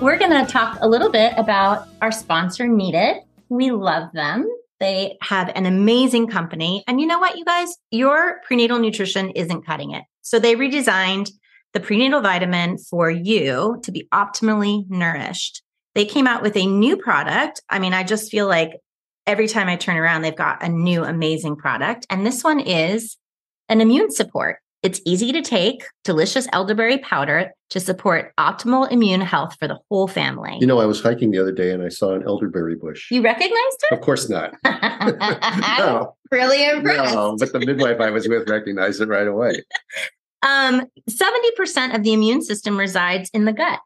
We're going to talk a little bit about our sponsor, Needed. We love them. They have an amazing company. And you know what, you guys? Your prenatal nutrition isn't cutting it. So they redesigned the prenatal vitamin for you to be optimally nourished. They came out with a new product. I mean, I just feel like every time I turn around, they've got a new amazing product. And this one is an immune support. It's easy to take, delicious elderberry powder to support optimal immune health for the whole family. You know, I was hiking the other day and I saw an elderberry bush. You recognized it? Of course not. no. Really impressed. No, but the midwife I was with recognized it right away. Um, 70% of the immune system resides in the gut.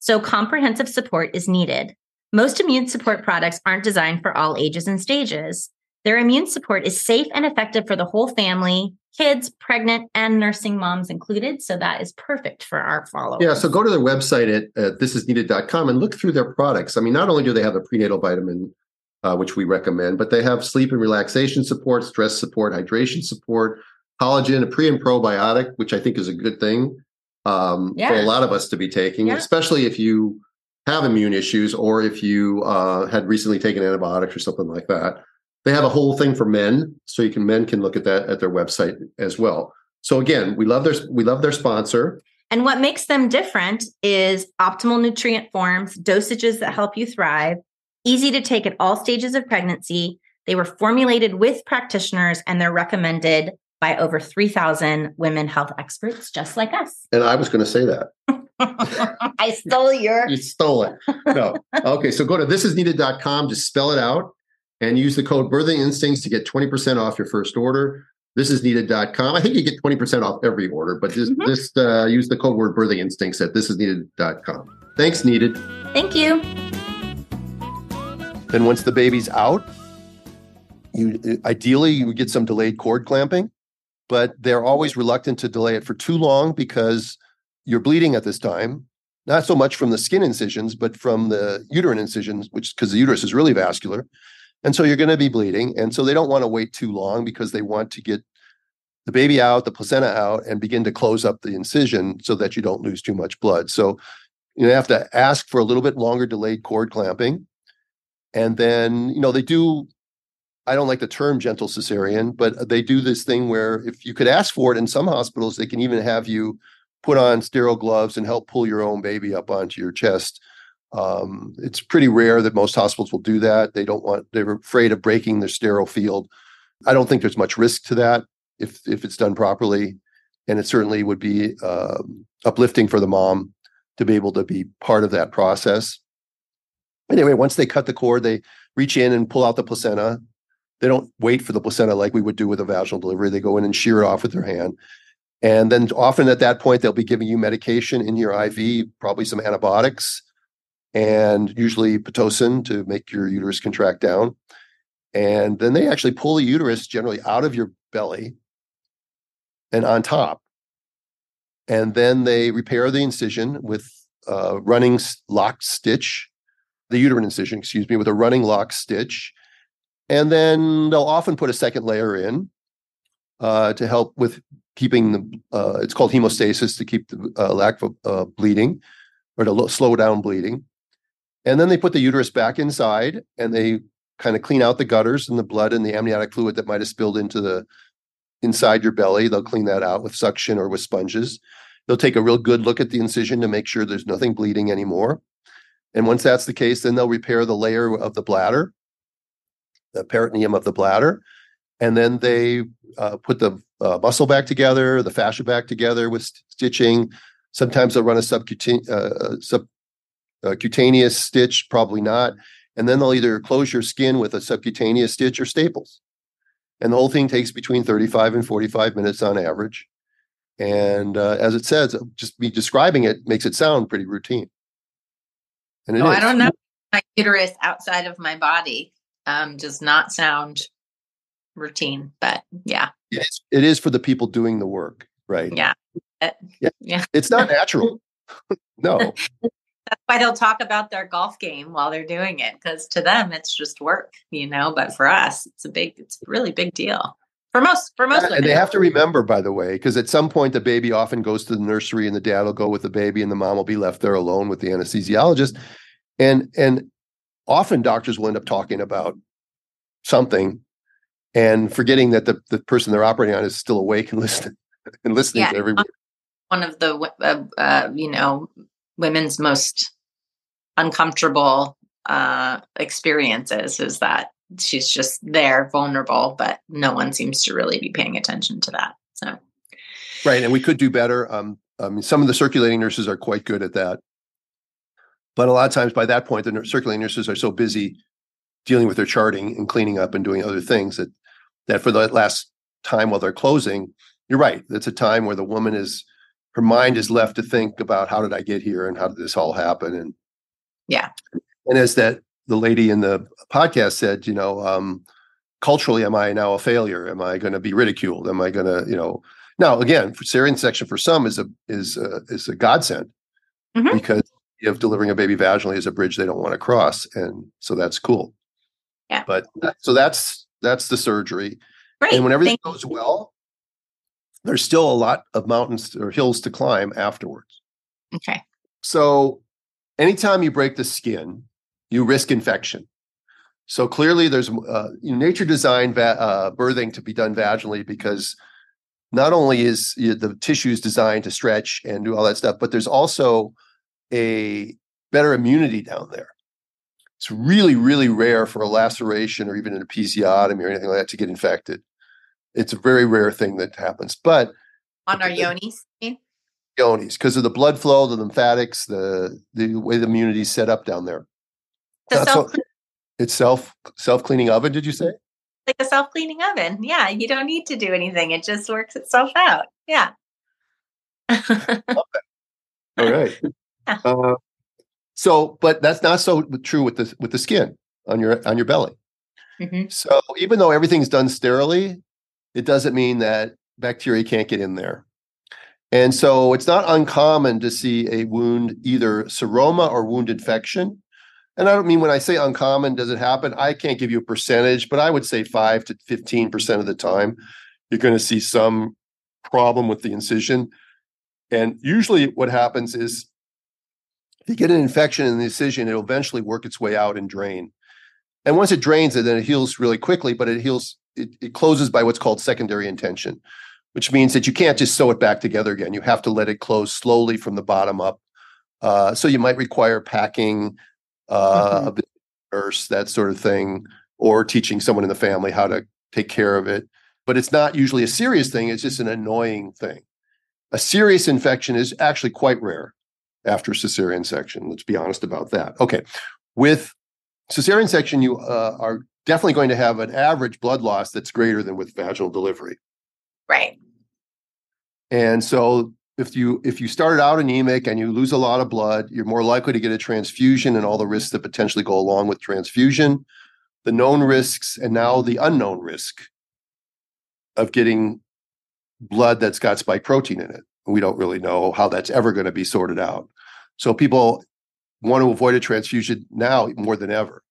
So comprehensive support is needed. Most immune support products aren't designed for all ages and stages. Their immune support is safe and effective for the whole family, kids, pregnant, and nursing moms included. So that is perfect for our followers. Yeah. So go to their website at, at thisisneeded.com and look through their products. I mean, not only do they have a prenatal vitamin, uh, which we recommend, but they have sleep and relaxation support, stress support, hydration support, collagen, a pre and probiotic, which I think is a good thing um, yeah. for a lot of us to be taking, yeah. especially if you have immune issues or if you uh, had recently taken antibiotics or something like that. They have a whole thing for men, so you can men can look at that at their website as well. So again, we love their we love their sponsor. And what makes them different is optimal nutrient forms, dosages that help you thrive, easy to take at all stages of pregnancy. They were formulated with practitioners and they're recommended by over 3,000 women health experts just like us. And I was going to say that. I stole your. You stole it. No. Okay. So go to thisisneeded.com, just spell it out and use the code birthing instincts to get 20% off your first order. Thisisneeded.com. I think you get 20% off every order, but just, mm-hmm. just uh, use the code word birthing instincts at thisisneeded.com. Thanks, Needed. Thank you. Then once the baby's out, you ideally you would get some delayed cord clamping, but they're always reluctant to delay it for too long because you're bleeding at this time, not so much from the skin incisions, but from the uterine incisions, which because the uterus is really vascular. And so you're going to be bleeding. And so they don't want to wait too long because they want to get the baby out, the placenta out, and begin to close up the incision so that you don't lose too much blood. So you have to ask for a little bit longer delayed cord clamping. And then, you know, they do, I don't like the term gentle cesarean, but they do this thing where if you could ask for it in some hospitals, they can even have you put on sterile gloves and help pull your own baby up onto your chest. Um, it's pretty rare that most hospitals will do that. They don't want, they're afraid of breaking their sterile field. I don't think there's much risk to that if if it's done properly. And it certainly would be uh, uplifting for the mom to be able to be part of that process. Anyway, once they cut the cord, they reach in and pull out the placenta. They don't wait for the placenta like we would do with a vaginal delivery. They go in and shear it off with their hand. And then often at that point, they'll be giving you medication in your IV, probably some antibiotics, and usually Pitocin to make your uterus contract down. And then they actually pull the uterus generally out of your belly and on top. And then they repair the incision with a running lock stitch, the uterine incision, excuse me, with a running lock stitch. And then they'll often put a second layer in uh, to help with keeping the uh, it's called hemostasis to keep the uh, lack of uh, bleeding or to lo- slow down bleeding and then they put the uterus back inside and they kind of clean out the gutters and the blood and the amniotic fluid that might have spilled into the inside your belly. They'll clean that out with suction or with sponges. They'll take a real good look at the incision to make sure there's nothing bleeding anymore. And once that's the case then they'll repair the layer of the bladder the peritoneum of the bladder. And then they uh, put the uh, muscle back together, the fascia back together with st- stitching. Sometimes they'll run a subcutaneous, uh, subcutaneous uh, stitch, probably not. And then they'll either close your skin with a subcutaneous stitch or staples. And the whole thing takes between 35 and 45 minutes on average. And uh, as it says, just me describing it makes it sound pretty routine. And oh, I don't know. My uterus outside of my body um, does not sound routine, but yeah. Yes, it is for the people doing the work, right? Yeah. Yeah. yeah. It's not natural. no. That's why they'll talk about their golf game while they're doing it because to them it's just work, you know. But for us, it's a big, it's a really big deal for most for most. and they have to remember, by the way, because at some point the baby often goes to the nursery and the dad will go with the baby and the mom will be left there alone with the anesthesiologist, and and often doctors will end up talking about something and forgetting that the, the person they're operating on is still awake and listening and listening yeah, to every one of the uh, uh, you know women's most uncomfortable uh, experiences is that she's just there vulnerable but no one seems to really be paying attention to that so right and we could do better um, i mean some of the circulating nurses are quite good at that but a lot of times by that point the circulating nurses are so busy dealing with their charting and cleaning up and doing other things that that for the last time while they're closing, you're right. It's a time where the woman is her mind is left to think about how did I get here and how did this all happen and yeah. And as that the lady in the podcast said, you know, um, culturally, am I now a failure? Am I going to be ridiculed? Am I going to, you know, now again, for cesarean section for some is a is a, is a godsend mm-hmm. because if delivering a baby vaginally is a bridge they don't want to cross, and so that's cool. Yeah. But so that's that's the surgery, Great. and when everything Thank goes well, there's still a lot of mountains or hills to climb afterwards. Okay. So anytime you break the skin, you risk infection. So clearly, there's uh, you know, nature designed va- uh, birthing to be done vaginally because not only is you know, the tissues designed to stretch and do all that stuff, but there's also a better immunity down there. It's really, really rare for a laceration or even an episiotomy or anything like that to get infected. It's a very rare thing that happens. But on our yonis, yonis, because of the blood flow, the lymphatics, the the way the immunity is set up down there. The self it's self self cleaning oven. Did you say? Like a self cleaning oven. Yeah, you don't need to do anything. It just works itself out. Yeah. okay. All right. Yeah. Uh, so, but that's not so true with the with the skin on your on your belly. Mm-hmm. So, even though everything's done sterilely, it doesn't mean that bacteria can't get in there. And so, it's not uncommon to see a wound, either seroma or wound infection, and I don't mean when I say uncommon, does it happen? I can't give you a percentage, but I would say five to 15% of the time, you're going to see some problem with the incision. And usually what happens is if you get an infection in the incision, it'll eventually work its way out and drain. And once it drains it, then it heals really quickly, but it heals, it, it closes by what's called secondary intention, which means that you can't just sew it back together again. You have to let it close slowly from the bottom up. Uh, so you might require packing, uh, mm-hmm. a nurse, that sort of thing, or teaching someone in the family how to take care of it. But it's not usually a serious thing, it's just an annoying thing. A serious infection is actually quite rare after cesarean section. Let's be honest about that. Okay. With cesarean section, you uh, are definitely going to have an average blood loss that's greater than with vaginal delivery. Right. And so if you if you started out anemic and you lose a lot of blood, you're more likely to get a transfusion and all the risks that potentially go along with transfusion, the known risks, and now the unknown risk of getting blood that's got spike protein in it. We don't really know how that's ever going to be sorted out. So people want to avoid a transfusion now more than ever.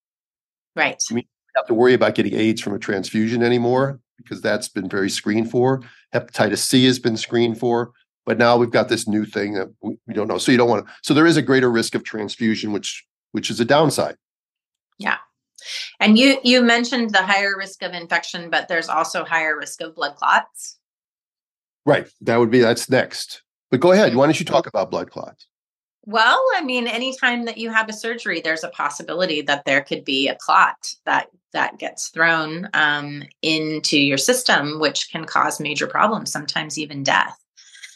Right. I mean, have to worry about getting AIDS from a transfusion anymore because that's been very screened for. Hepatitis C has been screened for. But now we've got this new thing that we, we don't know. So you don't want to. So there is a greater risk of transfusion, which which is a downside. Yeah. And you you mentioned the higher risk of infection, but there's also higher risk of blood clots. Right. That would be that's next. But go ahead. Why don't you talk about blood clots? Well, I mean, anytime that you have a surgery, there's a possibility that there could be a clot that that gets thrown um, into your system, which can cause major problems, sometimes even death.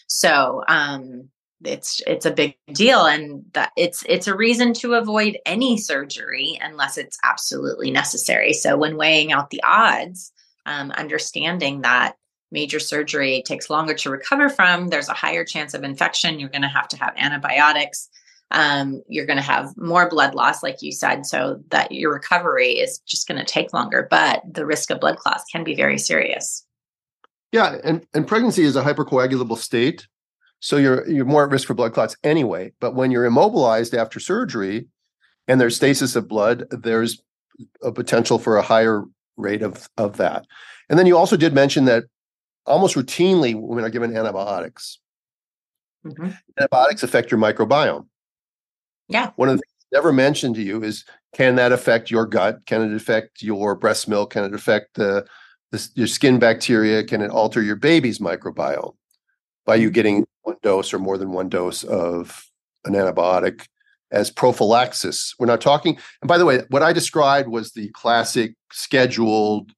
So um, it's it's a big deal, and that it's it's a reason to avoid any surgery unless it's absolutely necessary. So when weighing out the odds, um, understanding that major surgery takes longer to recover from, there's a higher chance of infection. You're going to have to have antibiotics. Um, you're going to have more blood loss, like you said, so that your recovery is just going to take longer. But the risk of blood clots can be very serious. Yeah, and, and pregnancy is a hypercoagulable state. So you're you're more at risk for blood clots anyway. But when you're immobilized after surgery and there's stasis of blood, there's a potential for a higher rate of, of that. And then you also did mention that almost routinely women are given antibiotics. Mm-hmm. Antibiotics affect your microbiome. Yeah. One of the things never mentioned to you is can that affect your gut? Can it affect your breast milk? Can it affect the this, your skin bacteria can it alter your baby's microbiome by you mm-hmm. getting one dose or more than one dose of an antibiotic as prophylaxis. We're not talking, and by the way, what I described was the classic scheduled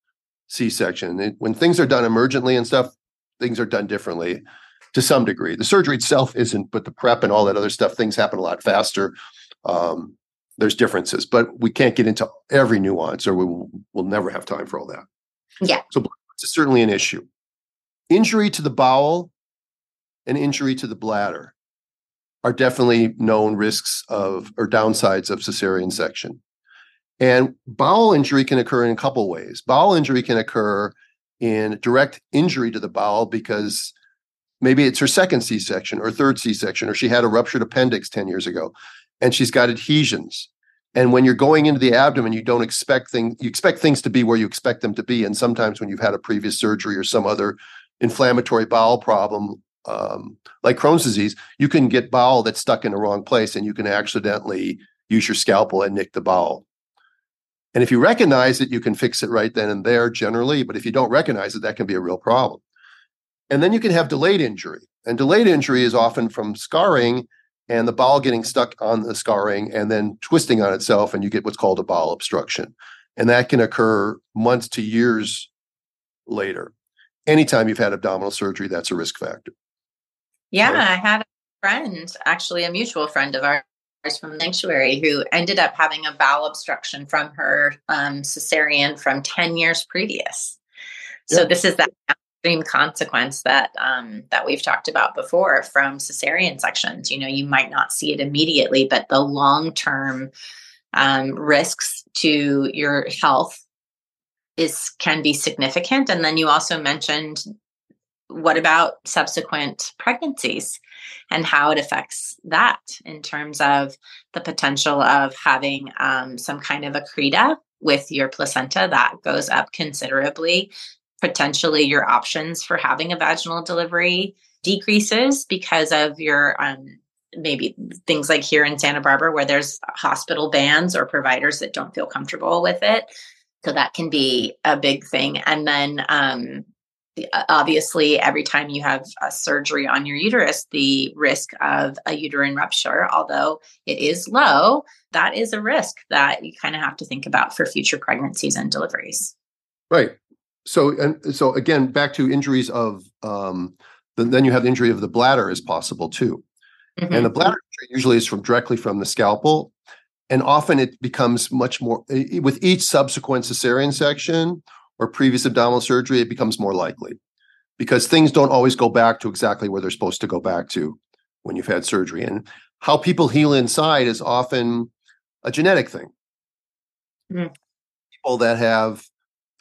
C section. When things are done emergently and stuff, things are done differently to some degree. The surgery itself isn't, but the prep and all that other stuff, things happen a lot faster. Um, there's differences, but we can't get into every nuance or we will, we'll never have time for all that. Yeah. So it's certainly an issue. injury to the bowel and injury to the bladder are definitely known risks of or downsides of cesarean section. And bowel injury can occur in a couple ways. Bowel injury can occur in direct injury to the bowel because maybe it's her second C-section or third C-section, or she had a ruptured appendix 10 years ago, and she's got adhesions. And when you're going into the abdomen, you don't expect things, you expect things to be where you expect them to be. And sometimes when you've had a previous surgery or some other inflammatory bowel problem, um, like Crohn's disease, you can get bowel that's stuck in the wrong place and you can accidentally use your scalpel and nick the bowel. And if you recognize it, you can fix it right then and there generally. But if you don't recognize it, that can be a real problem. And then you can have delayed injury. And delayed injury is often from scarring and the bowel getting stuck on the scarring and then twisting on itself, and you get what's called a bowel obstruction. And that can occur months to years later. Anytime you've had abdominal surgery, that's a risk factor. Yeah, right? I had a friend, actually a mutual friend of ours from the sanctuary, who ended up having a bowel obstruction from her um, cesarean from 10 years previous. So this is that extreme consequence that um, that we've talked about before from cesarean sections. You know, you might not see it immediately, but the long term um, risks to your health is can be significant. And then you also mentioned what about subsequent pregnancies and how it affects that in terms of the potential of having um, some kind of accreta with your placenta that goes up considerably potentially your options for having a vaginal delivery decreases because of your um, maybe things like here in Santa Barbara where there's hospital bans or providers that don't feel comfortable with it. So that can be a big thing. And then um, obviously, every time you have a surgery on your uterus, the risk of a uterine rupture, although it is low, that is a risk that you kind of have to think about for future pregnancies and deliveries. Right so and so again back to injuries of um, then you have the injury of the bladder is possible too mm-hmm. and the bladder usually is from directly from the scalpel and often it becomes much more with each subsequent cesarean section or previous abdominal surgery it becomes more likely. Because things don't always go back to exactly where they're supposed to go back to when you've had surgery. And how people heal inside is often a genetic thing. Mm-hmm. people that have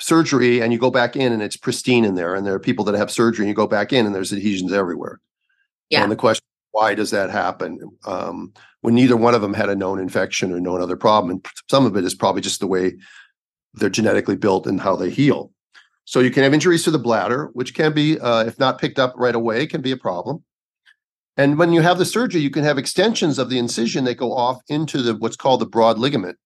surgery and you go back in and it's pristine in there and there are people that have surgery and you go back in and there's adhesions everywhere. Yeah. And the question why does that happen? Um, when neither one of them had a known infection or known other problem and some of it is probably just the way they're genetically built and how they heal so you can have injuries to the bladder which can be uh, if not picked up right away can be a problem and when you have the surgery you can have extensions of the incision that go off into the what's called the broad ligament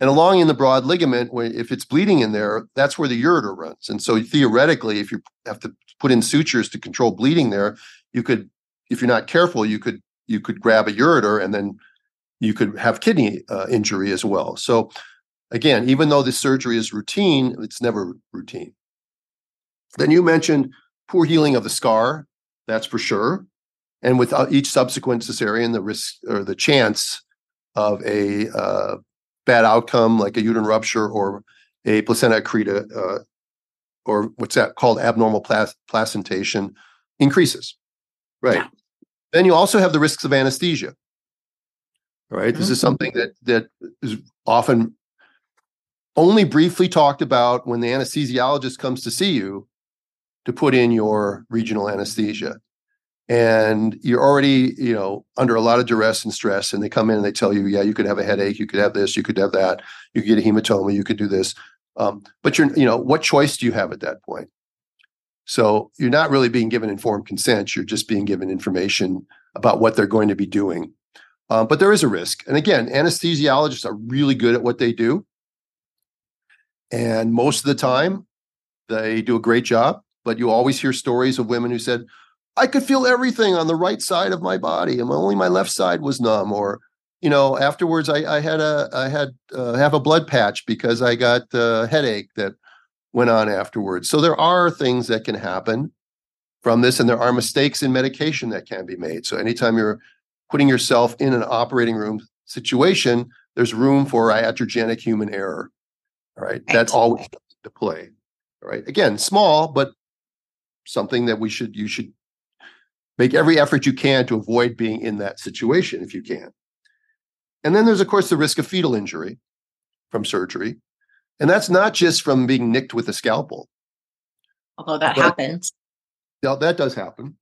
and along in the broad ligament, if it's bleeding in there, that's where the ureter runs. And so theoretically, if you have to put in sutures to control bleeding there, you could, if you're not careful, you could you could grab a ureter and then you could have kidney uh, injury as well. So again, even though this surgery is routine, it's never routine. Then you mentioned poor healing of the scar. That's for sure. And with uh, each subsequent cesarean, the risk or the chance of a uh, bad outcome like a uterine rupture or a placenta accreta uh, or what's that called abnormal plas- placentation increases right yeah. then you also have the risks of anesthesia right mm-hmm. this is something that that is often only briefly talked about when the anesthesiologist comes to see you to put in your regional anesthesia. And you're already you know under a lot of duress and stress and they come in and they tell you yeah you could have a headache you could have this you could have that you could get a hematoma you could do this. Um, but you're you know what choice do you have at that point? So you're not really being given informed consent you're just being given information about what they're going to be doing. Um, but there is a risk. And again anesthesiologists are really good at what they do and most of the time they do a great job but you always hear stories of women who said I could feel everything on the right side of my body, and only my left side was numb. Or, you know, afterwards, I, I had a I had uh, have a blood patch because I got a headache that went on afterwards. So there are things that can happen from this, and there are mistakes in medication that can be made. So anytime you're putting yourself in an operating room situation, there's room for iatrogenic human error. All right, that's always to play. All right, again, small, but something that we should you should make every effort you can to avoid being in that situation if you can. And then there's of course the risk of fetal injury from surgery. And that's not just from being nicked with a scalpel. Although that but, happens. Yeah, that does happen.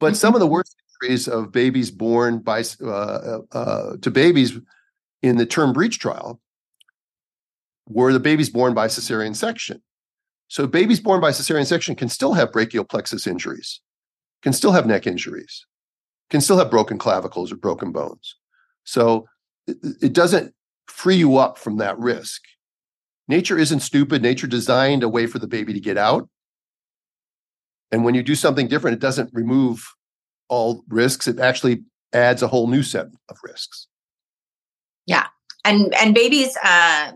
But mm-hmm. some of the worst injuries of babies born by uh, uh, uh, to babies in the term breech trial were the babies born by cesarean section. So babies born by cesarean section can still have brachial plexus injuries, can still have neck injuries, can still have broken clavicles or broken bones. So it, doesn't free you up from that risk. Nature isn't stupid. Nature designed a way for the baby to get out. And when you do something different, it doesn't remove all risks. It actually adds a whole new set of risks. Yeah. And and babies uh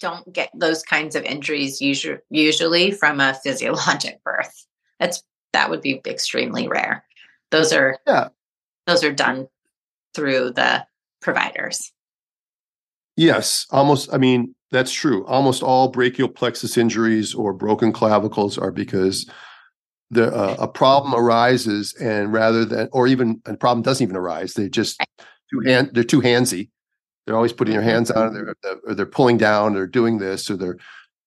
don't get those kinds of injuries usually usually from a physiologic birth. That's that would be extremely rare. Those are yeah. those are done through the providers. Yes, almost I mean that's true. Almost all brachial plexus injuries or broken clavicles are because the uh, a problem arises and rather than or even a problem doesn't even arise, they just too hand they're too handsy they're always putting their hands on it, they're, or they're pulling down, they're doing this, or they're,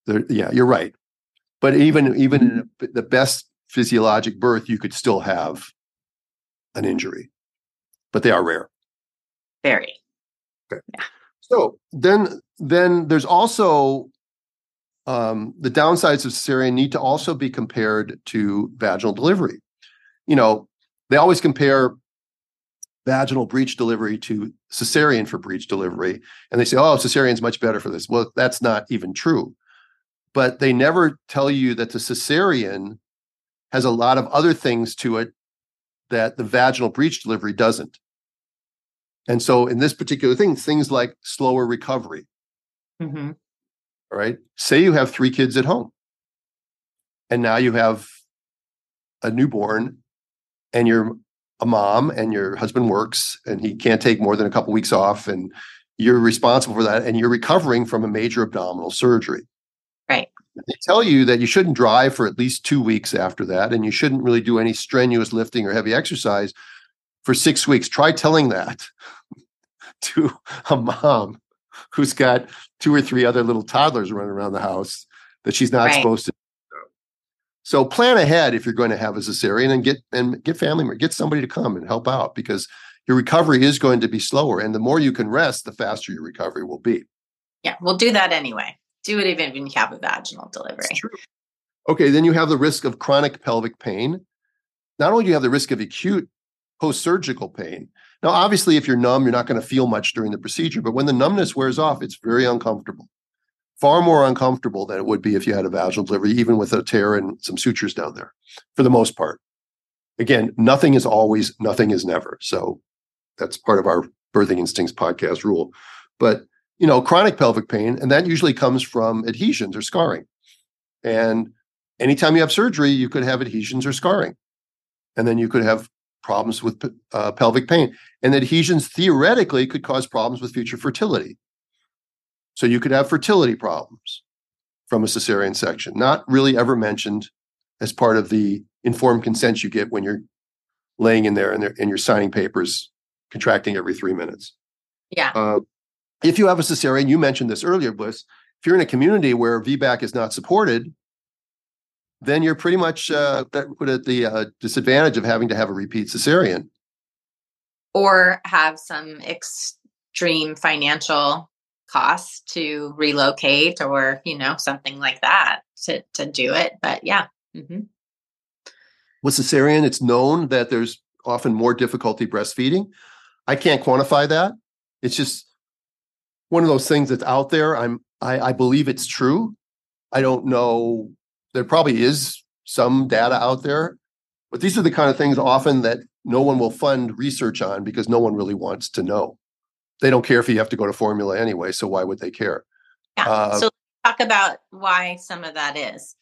they're yeah, you're right. But even even in the best physiologic birth, you could still have an injury, but they are rare. Very. Okay. Yeah. So then, then there's also um, the downsides of cesarean need to also be compared to vaginal delivery. You know, they always compare vaginal breech delivery to cesarean for breech delivery. And they say, oh, cesarean is much better for this. Well, that's not even true. But they never tell you that the cesarean has a lot of other things to it that the vaginal breech delivery doesn't. And so in this particular thing, things like slower recovery. Mm-hmm. All right. Say you have three kids at home, and now you have a newborn, and you're a mom and your husband works and he can't take more than a couple weeks off and you're responsible for that and you're recovering from a major abdominal surgery. Right. They tell you that you shouldn't drive for at least 2 weeks after that and you shouldn't really do any strenuous lifting or heavy exercise for 6 weeks. Try telling that to a mom who's got two or three other little toddlers running around the house that she's not right. supposed to so plan ahead if you're going to have a cesarean and get and get family get somebody to come and help out because your recovery is going to be slower and the more you can rest the faster your recovery will be. Yeah, we'll do that anyway. Do it even when you have a vaginal delivery. Okay, then you have the risk of chronic pelvic pain. Not only do you have the risk of acute post-surgical pain. Now, obviously, if you're numb, you're not going to feel much during the procedure, but when the numbness wears off, it's very uncomfortable far more uncomfortable than it would be if you had a vaginal delivery, even with a tear and some sutures down there, for the most part. Again, nothing is always, nothing is never. So that's part of our birthing instincts podcast rule. But you know, chronic pelvic pain, and that usually comes from adhesions or scarring. And anytime you have surgery, you could have adhesions or scarring, and then you could have problems with uh, pelvic pain. And adhesions theoretically could cause problems with future fertility. So you could have fertility problems from a cesarean section, not really ever mentioned as part of the informed consent you get when you're laying in there and, and you're signing papers, contracting every three minutes. Yeah. Uh, if you have a cesarean, you mentioned this earlier, Blyss. If you're in a community where VBAC is not supported, then you're pretty much uh, put at the uh, disadvantage of having to have a repeat cesarean, or have some extreme financial costs to relocate or you know something like that to to do it but yeah mm-hmm. with cesarean it's known that there's often more difficulty breastfeeding. I can't quantify that. It's just one of those things that's out there. I'm i, I believe it's true. I don't know. There probably is some data out there but these are the kind of things often that no one will fund research on because no one really wants to know they don't care if you have to go to formula anyway. So why would they care? Yeah. Uh, so talk about why some of that is.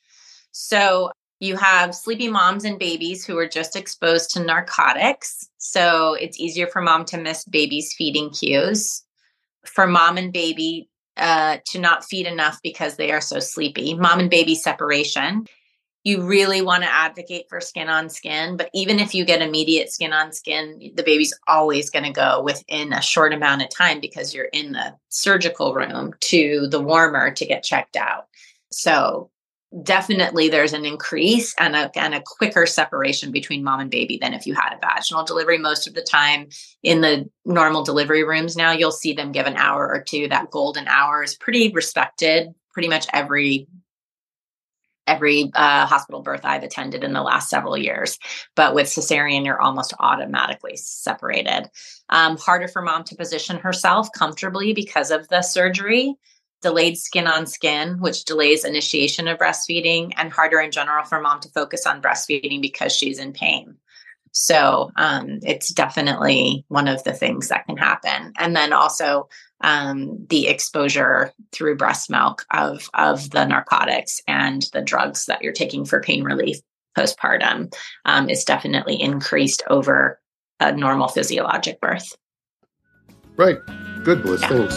So you have sleepy moms and babies who are just exposed to narcotics. So it's easier for mom to miss baby's feeding cues. For mom and baby uh, to not feed enough because they are so sleepy. Mom and baby separation. You really want to advocate for skin on skin. But even if you get immediate skin on skin, the baby's always going to go within a short amount of time because you're in the surgical room to the warmer to get checked out. So definitely there's an increase and a, and a quicker separation between mom and baby than if you had a vaginal delivery most of the time in the normal delivery rooms now you'll see them give an hour or two that golden hour is pretty respected pretty much every every uh, hospital birth I've attended in the last several years. But with cesarean, you're almost automatically separated. Um, harder for mom to position herself comfortably because of the surgery delayed skin on skin, which delays initiation of breastfeeding, and harder in general for mom to focus on breastfeeding because she's in pain. So um, it's definitely one of the things that can happen. And then also um, the exposure through breast milk of, of the narcotics and the drugs that you're taking for pain relief postpartum um, is definitely increased over a normal physiologic birth. Right. Good, Blyss. Yeah.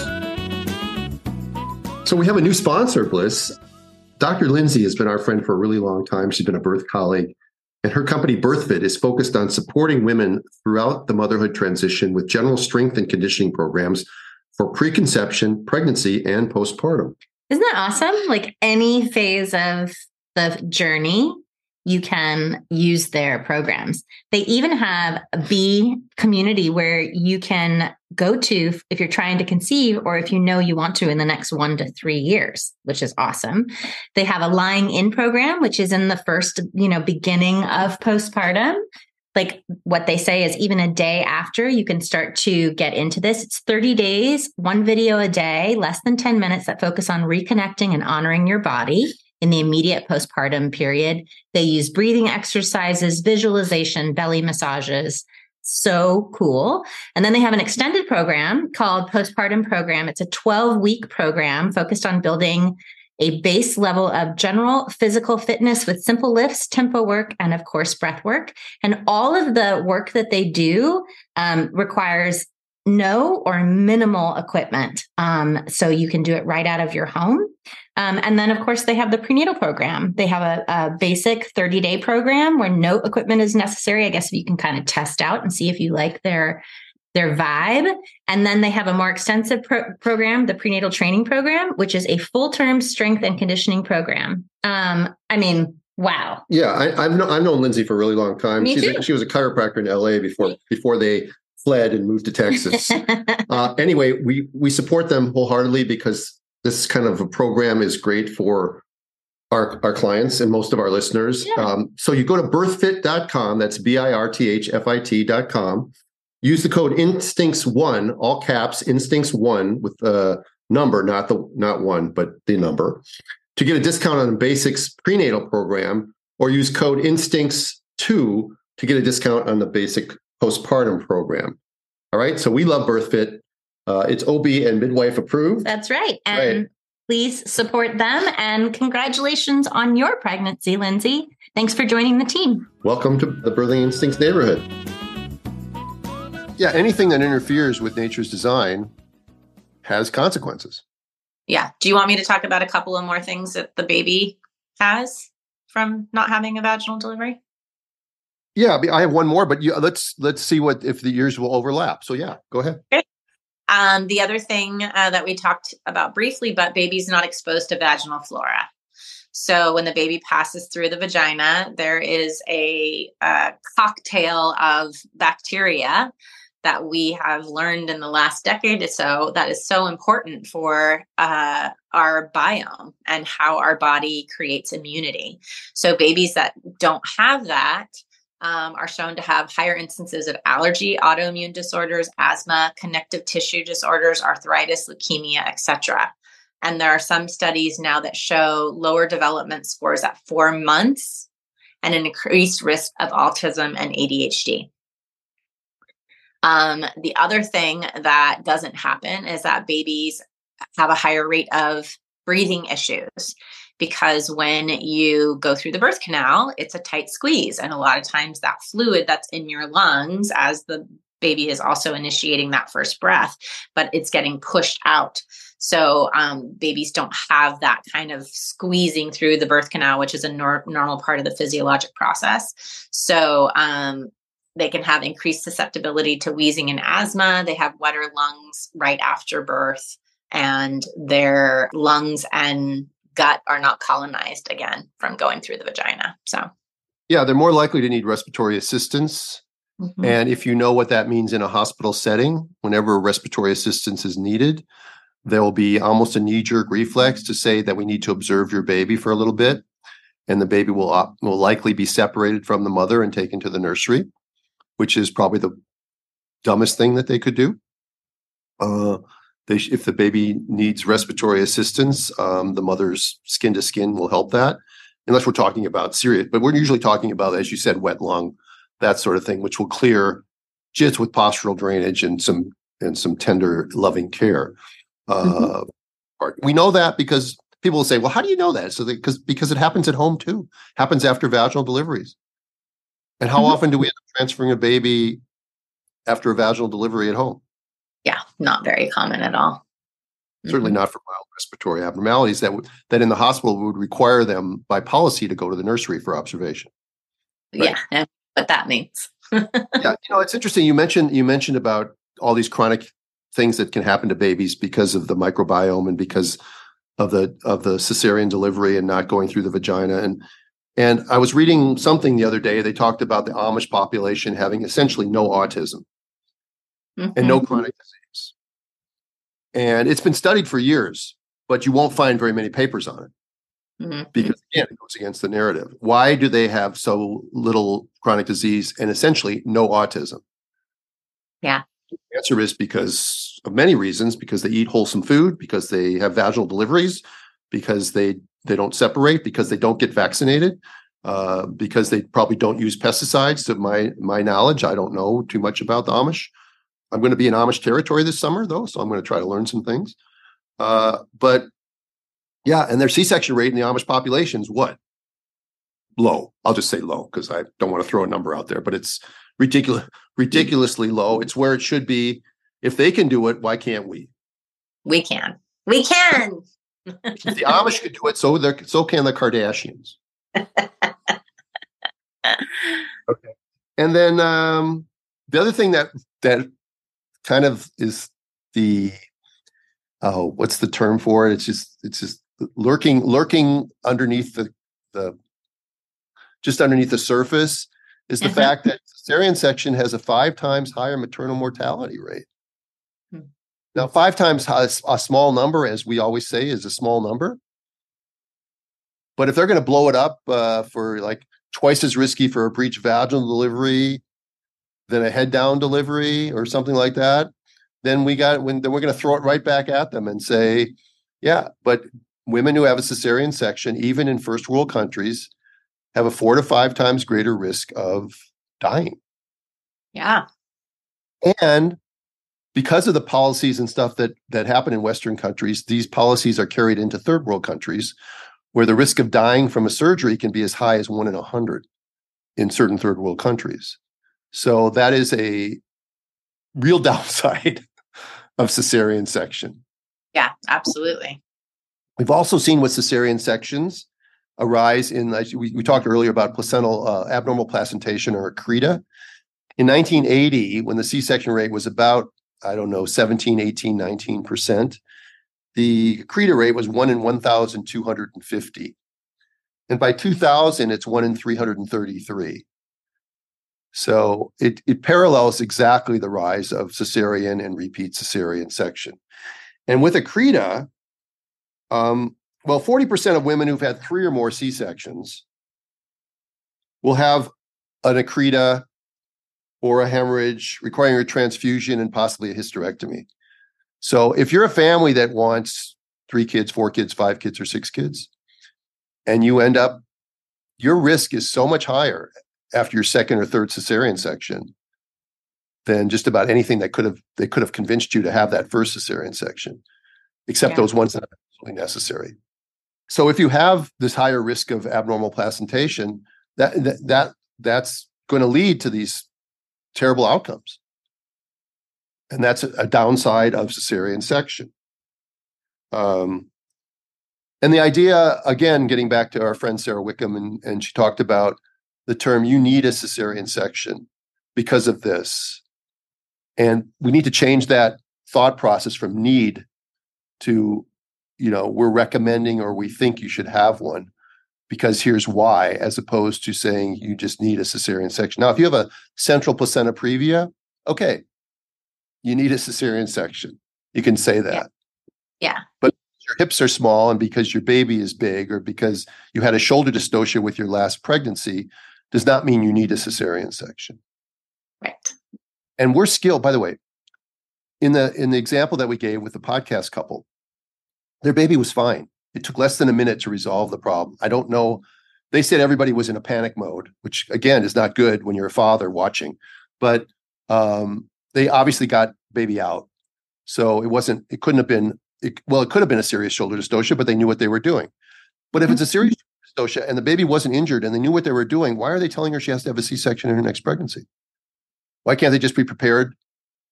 Thanks. So we have a new sponsor, Blyss. Dr. Lindsay has been our friend for a really long time. She's been a birth colleague. And her company, BirthFit, is focused on supporting women throughout the motherhood transition with general strength and conditioning programs for preconception, pregnancy, and postpartum. Isn't that awesome? Like any phase of the journey, you can use their programs. They even have a B community where you can go to if you're trying to conceive or if you know you want to in the next one to three years, which is awesome. They have a lying in program, which is in the first, you know, beginning of postpartum. Like what they say is even a day after you can start to get into this. It's 30 days, one video a day, less than 10 minutes that focus on reconnecting and honoring your body in the immediate postpartum period. They use breathing exercises, visualization, belly massages. So cool. And then they have an extended program called Postpartum Program. It's a 12 week program focused on building a base level of general physical fitness with simple lifts, tempo work, and of course, breath work. And all of the work that they do um, requires no or minimal equipment. Um, so you can do it right out of your home. Um, and then, of course, they have the prenatal program. They have a, a basic 30 day program where no equipment is necessary. I guess you can kind of test out and see if you like their their vibe. And then they have a more extensive pro- program, the prenatal training program, which is a full term strength and conditioning program. Um, I mean, wow. Yeah, I, have known, I've known Lindsay for a really long time. Me She's too. A, she was a chiropractor in LA before before they fled and moved to Texas. uh, anyway, we we support them wholeheartedly because this kind of a program is great for our, our clients and most of our listeners. Yeah. Um, so you go to birthfit.com, that's B I R T H F I T.com. Use the code instincts1, all caps, instincts1 with the number, not the not one, but the number, to get a discount on the basics prenatal program, or use code instincts2 to get a discount on the basic postpartum program. All right. So we love BirthFit. Uh, it's OB and midwife approved. That's right. And right. please support them. And congratulations on your pregnancy, Lindsay. Thanks for joining the team. Welcome to the Birthing Instincts neighborhood. Yeah, anything that interferes with nature's design has consequences. Yeah. Do you want me to talk about a couple of more things that the baby has from not having a vaginal delivery? Yeah, I have one more, but you, let's let's see what if the years will overlap. So yeah, go ahead. Okay. Um, the other thing uh, that we talked about briefly, but baby's not exposed to vaginal flora. So when the baby passes through the vagina, there is a, a cocktail of bacteria that we have learned in the last decade or so that is so important for uh, our biome and how our body creates immunity. So babies that don't have that um, are shown to have higher instances of allergy, autoimmune disorders, asthma, connective tissue disorders, arthritis, leukemia, etc. And there are some studies now that show lower development scores at four months and an increased risk of autism and ADHD. Um, the other thing that doesn't happen is that babies have a higher rate of breathing issues because when you go through the birth canal, it's a tight squeeze. And a lot of times that fluid that's in your lungs as the baby is also initiating that first breath, but it's getting pushed out. So um, babies don't have that kind of squeezing through the birth canal, which is a nor- normal part of the physiologic process. So um, they can have increased susceptibility to wheezing and asthma. They have wetter lungs right after birth, and their lungs and gut are not colonized again from going through the vagina. So, yeah, they're more likely to need respiratory assistance. Mm-hmm. And if you know what that means in a hospital setting, whenever respiratory assistance is needed, there will be almost a knee jerk reflex to say that we need to observe your baby for a little bit. And the baby will, op- will likely be separated from the mother and taken to the nursery which is probably the dumbest thing that they could do. Uh, they sh- if the baby needs respiratory assistance, um, the mother's skin to skin will help that. Unless we're talking about serious, but we're usually talking about, as you said, wet lung, that sort of thing, which will clear just with postural drainage and some and some tender, loving care. Uh, mm-hmm. We know that because people will say, "Well, how do you know that?" So because because it happens at home too, happens after vaginal deliveries. And how mm-hmm. often do we end up transferring a baby after a vaginal delivery at home? Yeah, not very common at all. Certainly mm-hmm. not for mild respiratory abnormalities that that in the hospital would require them by policy to go to the nursery for observation. Right? Yeah, what that means. yeah, you know, it's interesting. You mentioned you mentioned about all these chronic things that can happen to babies because of the microbiome and because of the of the cesarean delivery and not going through the vagina. And and I was reading something the other day. They talked about the Amish population having essentially no autism mm-hmm. and no mm-hmm. chronic disease. And it's been studied for years, but you won't find very many papers on it mm-hmm. because, again, it goes against the narrative. Why do they have so little chronic disease and essentially no autism? Yeah. The answer is because of many reasons because they eat wholesome food, because they have vaginal deliveries, because they they don't separate because they don't get vaccinated uh, because they probably don't use pesticides to my my knowledge i don't know too much about the amish i'm going to be in amish territory this summer though so i'm going to try to learn some things. Uh, but yeah and their c-section rate in the amish population is what? Low. I'll just say low because i don't want to throw a number out there but it's ridiculous ridiculously low. It's where it should be. If they can do it why can't we? We can. We can! If the Amish could do it, so so can the Kardashians. okay. And then um, the other thing that that kind of is the oh, what's the term for it? It's just it's just lurking lurking underneath the the just underneath the surface is the uh-huh. fact that cesarean section has a five times higher maternal mortality rate. Now, five times a small number, as we always say, is a small number. But if they're going to blow it up uh, for like twice as risky for a breech vaginal delivery than a head down delivery or something like that, then we got when then we're going to throw it right back at them and say, yeah, but women who have a cesarean section, even in first world countries, have a four to five times greater risk of dying. Yeah. And because of the policies and stuff that that happen in western countries these policies are carried into third world countries where the risk of dying from a surgery can be as high as 1 in a 100 in certain third world countries so that is a real downside of cesarean section yeah absolutely we've also seen with cesarean sections arise in we, we talked earlier about placental uh, abnormal placentation or accreta in 1980 when the c-section rate was about I don't know, 17, 18, 19%. The accreta rate was one in 1,250. And by 2000, it's one in 333. So it, it parallels exactly the rise of cesarean and repeat cesarean section. And with accreta, um, well, 40% of women who've had three or more C sections will have an accreta or a hemorrhage requiring a transfusion and possibly a hysterectomy. So if you're a family that wants three kids, four kids, five kids, or six kids, and you end up, your risk is so much higher after your second or third cesarean section than just about anything that could have they could have convinced you to have that first cesarean section, except yeah. those ones that are absolutely necessary. So if you have this higher risk of abnormal placentation, that that, that that's going to lead to these terrible outcomes. And that's a, a downside of cesarean section. Um, and the idea, again, getting back to our friend Sara Wickham, and, and she talked about the term you need a cesarean section because of this. And we need to change that thought process from need to, you know, we're recommending or we think you should have one because here's why, as opposed to saying you just need a cesarean section. Now, if you have a central placenta previa, okay, you need a cesarean section. You can say that. Yeah. yeah. But your hips are small and because your baby is big or because you had a shoulder dystocia with your last pregnancy does not mean you need a cesarean section. Right. And we're skilled, by the way, in the in the example that we gave with the podcast couple, their baby was fine. It took less than a minute to resolve the problem. I don't know. They said everybody was in a panic mode, which again is not good when you're a father watching. But um, they obviously got baby out, so it wasn't. It couldn't have been. It, well, it could have been a serious shoulder dystocia, but they knew what they were doing. But if it's a mm-hmm. serious and the baby wasn't injured and they knew what they were doing, why are they telling her she has to have a C-section in her next pregnancy? Why can't they just be prepared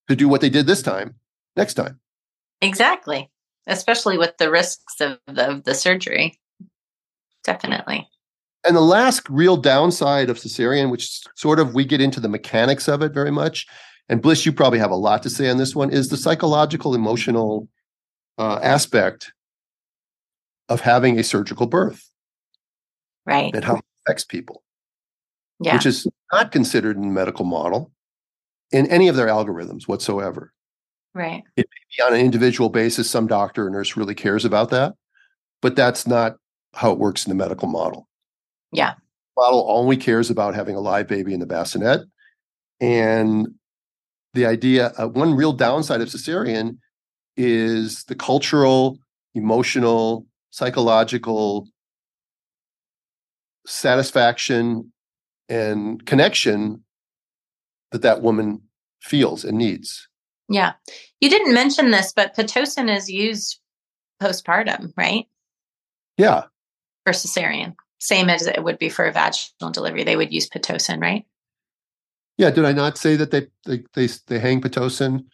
to do what they did this time next time? Exactly especially with the risks of the, of the surgery. Definitely. And the last real downside of cesarean, which sort of we get into the mechanics of it very much, and Blyss, you probably have a lot to say on this one, is the psychological, emotional uh, aspect of having a surgical birth. Right. And how it affects people. Yeah. Which is not considered in the medical model in any of their algorithms whatsoever. Right. It may be on an individual basis. Some doctor or nurse really cares about that, but that's not how it works in the medical model. Yeah. Model only cares about having a live baby in the bassinet. And the idea, uh, one real downside of cesarean is the cultural, emotional, psychological satisfaction and connection that that woman feels and needs. Yeah. You didn't mention this, but Pitocin is used postpartum, right? Yeah. For cesarean. Same as it would be for a vaginal delivery. They would use Pitocin, right? Yeah. Did I not say that they they they, they hang Pitocin?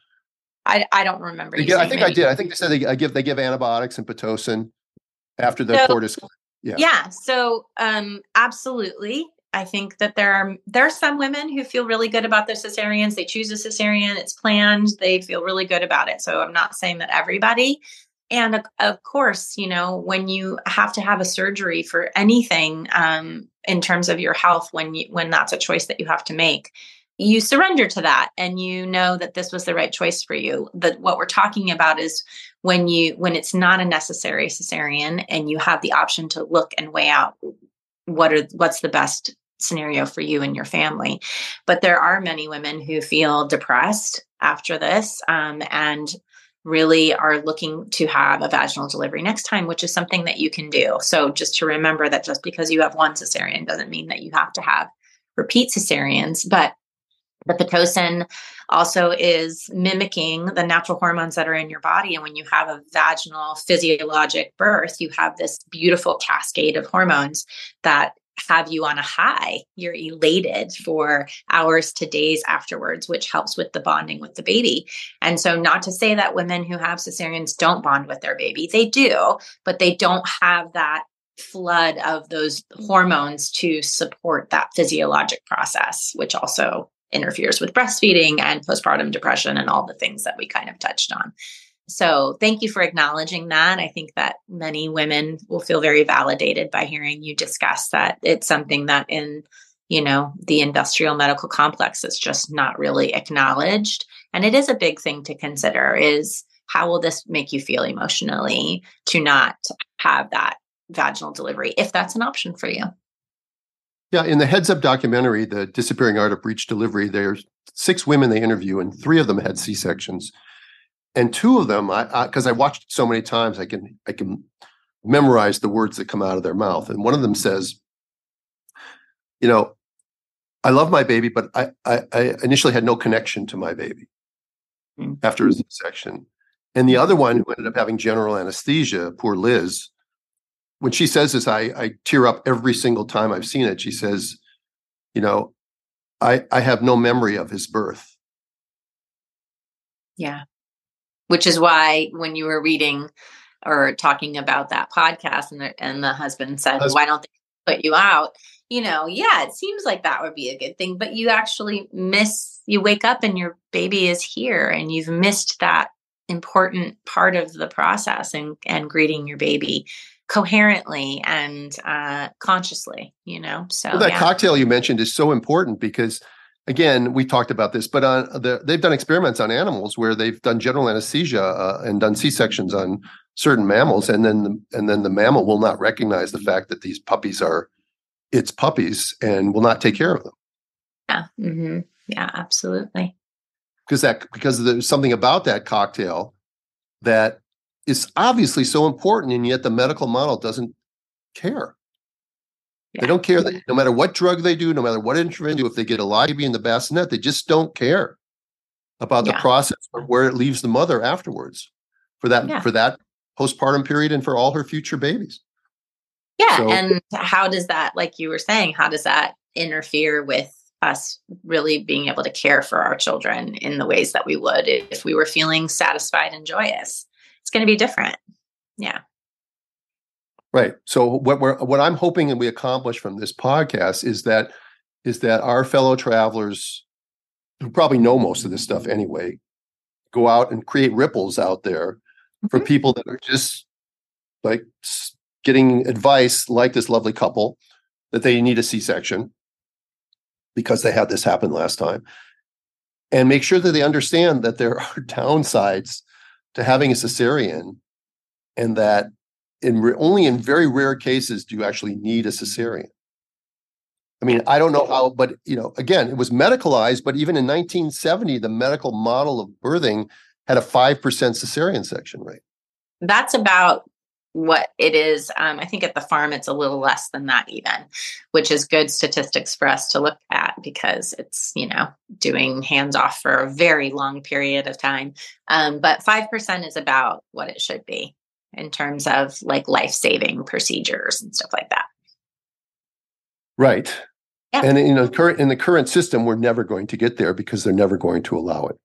I, I don't remember. Give, I think I did. I think they said they I give they give antibiotics and Pitocin after the so, cord is yeah. Yeah. So um absolutely. I think that there are there are some women who feel really good about their cesareans. They choose a cesarean, it's planned, they feel really good about it. So I'm not saying that everybody. And of course, you know, when you have to have a surgery for anything um, in terms of your health, when you when that's a choice that you have to make, you surrender to that and you know that this was the right choice for you. That what we're talking about is when you when it's not a necessary cesarean and you have the option to look and weigh out what are what's the best scenario for you and your family. But there are many women who feel depressed after this um, and really are looking to have a vaginal delivery next time, which is something that you can do. So just to remember that just because you have one cesarean doesn't mean that you have to have repeat cesareans, but the Pitocin also is mimicking the natural hormones that are in your body. And when you have a vaginal physiologic birth, you have this beautiful cascade of hormones that have you on a high. You're elated for hours to days afterwards, which helps with the bonding with the baby. And so, not to say that women who have cesareans don't bond with their baby, they do, but they don't have that flood of those hormones to support that physiologic process, which also interferes with breastfeeding and postpartum depression and all the things that we kind of touched on. So thank you for acknowledging that. I think that many women will feel very validated by hearing you discuss that. It's something that in, you know, the industrial medical complex is just not really acknowledged. And it is a big thing to consider is how will this make you feel emotionally to not have that vaginal delivery if that's an option for you? Yeah, in the Heads Up documentary, The Disappearing Art of Breech Delivery, there's six women they interview, and three of them had C sections and two of them i because I, I, watched so many times i can i can memorize the words that come out of their mouth. And one of them says you know i love my baby but i i, I initially had no connection to my baby mm-hmm. after a c-section. And the other one who ended up having general anesthesia poor liz when she says this i i tear up every single time i've seen it she says you know i i have no memory of his birth Yeah. Which is why when you were reading or talking about that podcast and the, and the husband said, husband. why don't they put you out? You know, yeah, it seems like that would be a good thing, but you actually miss, you wake up and your baby is here and you've missed that important part of the process and, and greeting your baby coherently and uh, consciously, you know? So well, that yeah. cocktail you mentioned is so important because again, we talked about this, but on the, they've done experiments on animals where they've done general anesthesia uh, and done C sections on certain mammals, and then the, and then the mammal will not recognize the fact that these puppies are its puppies and will not take care of them. Yeah, mm-hmm. yeah, absolutely. Because that because there's something about that cocktail that is obviously so important, and yet the medical model doesn't care. Yeah. They don't care that no matter what drug they do, no matter what intervention do, if they get a live baby in the bassinet, they just don't care about yeah. the process or where it leaves the mother afterwards for that yeah. for that postpartum period and for all her future babies. Yeah, so, and how does that, like you were saying, how does that interfere with us really being able to care for our children in the ways that we would if we were feeling satisfied and joyous? It's going to be different. Yeah. Right. So what we're what I'm hoping and we accomplish from this podcast is that is that our fellow travelers who probably know most of this stuff anyway go out and create ripples out there mm-hmm. for people that are just like getting advice like this lovely couple that they need a C-section because they had this happen last time and make sure that they understand that there are downsides to having a cesarean and that in re- only in very rare cases do you actually need a cesarean. I mean, I don't know how, but you know, again, it was medicalized, but even in 1970, the medical model of birthing had a 5% cesarean section rate. That's about what it is. Um, I think at the farm, it's a little less than that, even, which is good statistics for us to look at because it's, you know, doing hands off for a very long period of time. Um, but 5% is about what it should be in terms of like life saving procedures and stuff like that. Right. Yeah. And in, know, current in the current system, we're never going to get there because they're never going to allow it.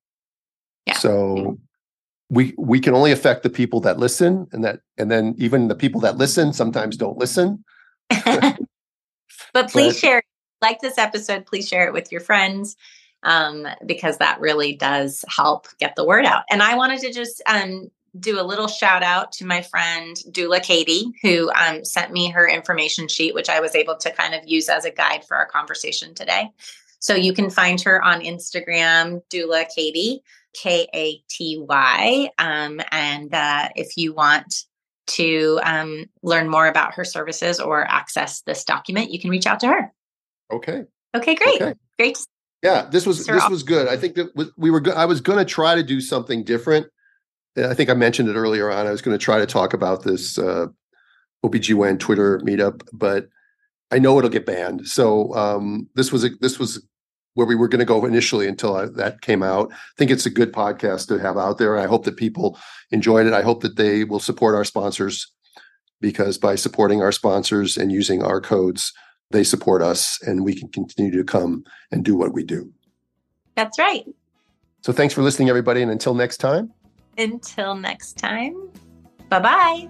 Yeah. So we we can only affect the people that listen, and that and then even the people that listen sometimes don't listen. but please but, share like this episode. Please share it with your friends um, because that really does help get the word out. And I wanted to just um, do a little shout out to my friend Doula Katy, who um, sent me her information sheet, which I was able to kind of use as a guide for our conversation today. So you can find her on Instagram, Doula Katy, K A T Y. Um, and uh, if you want to um, learn more about her services or access this document, you can reach out to her. Okay. Okay, great. Okay. Great. Yeah, this was this was good. I think that we were. I was going to try to do something different I think I mentioned it earlier on. I was going to try to talk about this uh, OBGYN Twitter meetup, but I know it'll get banned. So um, this was a, this was where we were going to go initially until I, that came out. I think it's a good podcast to have out there. I hope that people enjoyed it. I hope that they will support our sponsors because by supporting our sponsors and using our codes, they support us and we can continue to come and do what we do. That's right. So thanks for listening, everybody. And until next time. Until next time, bye bye.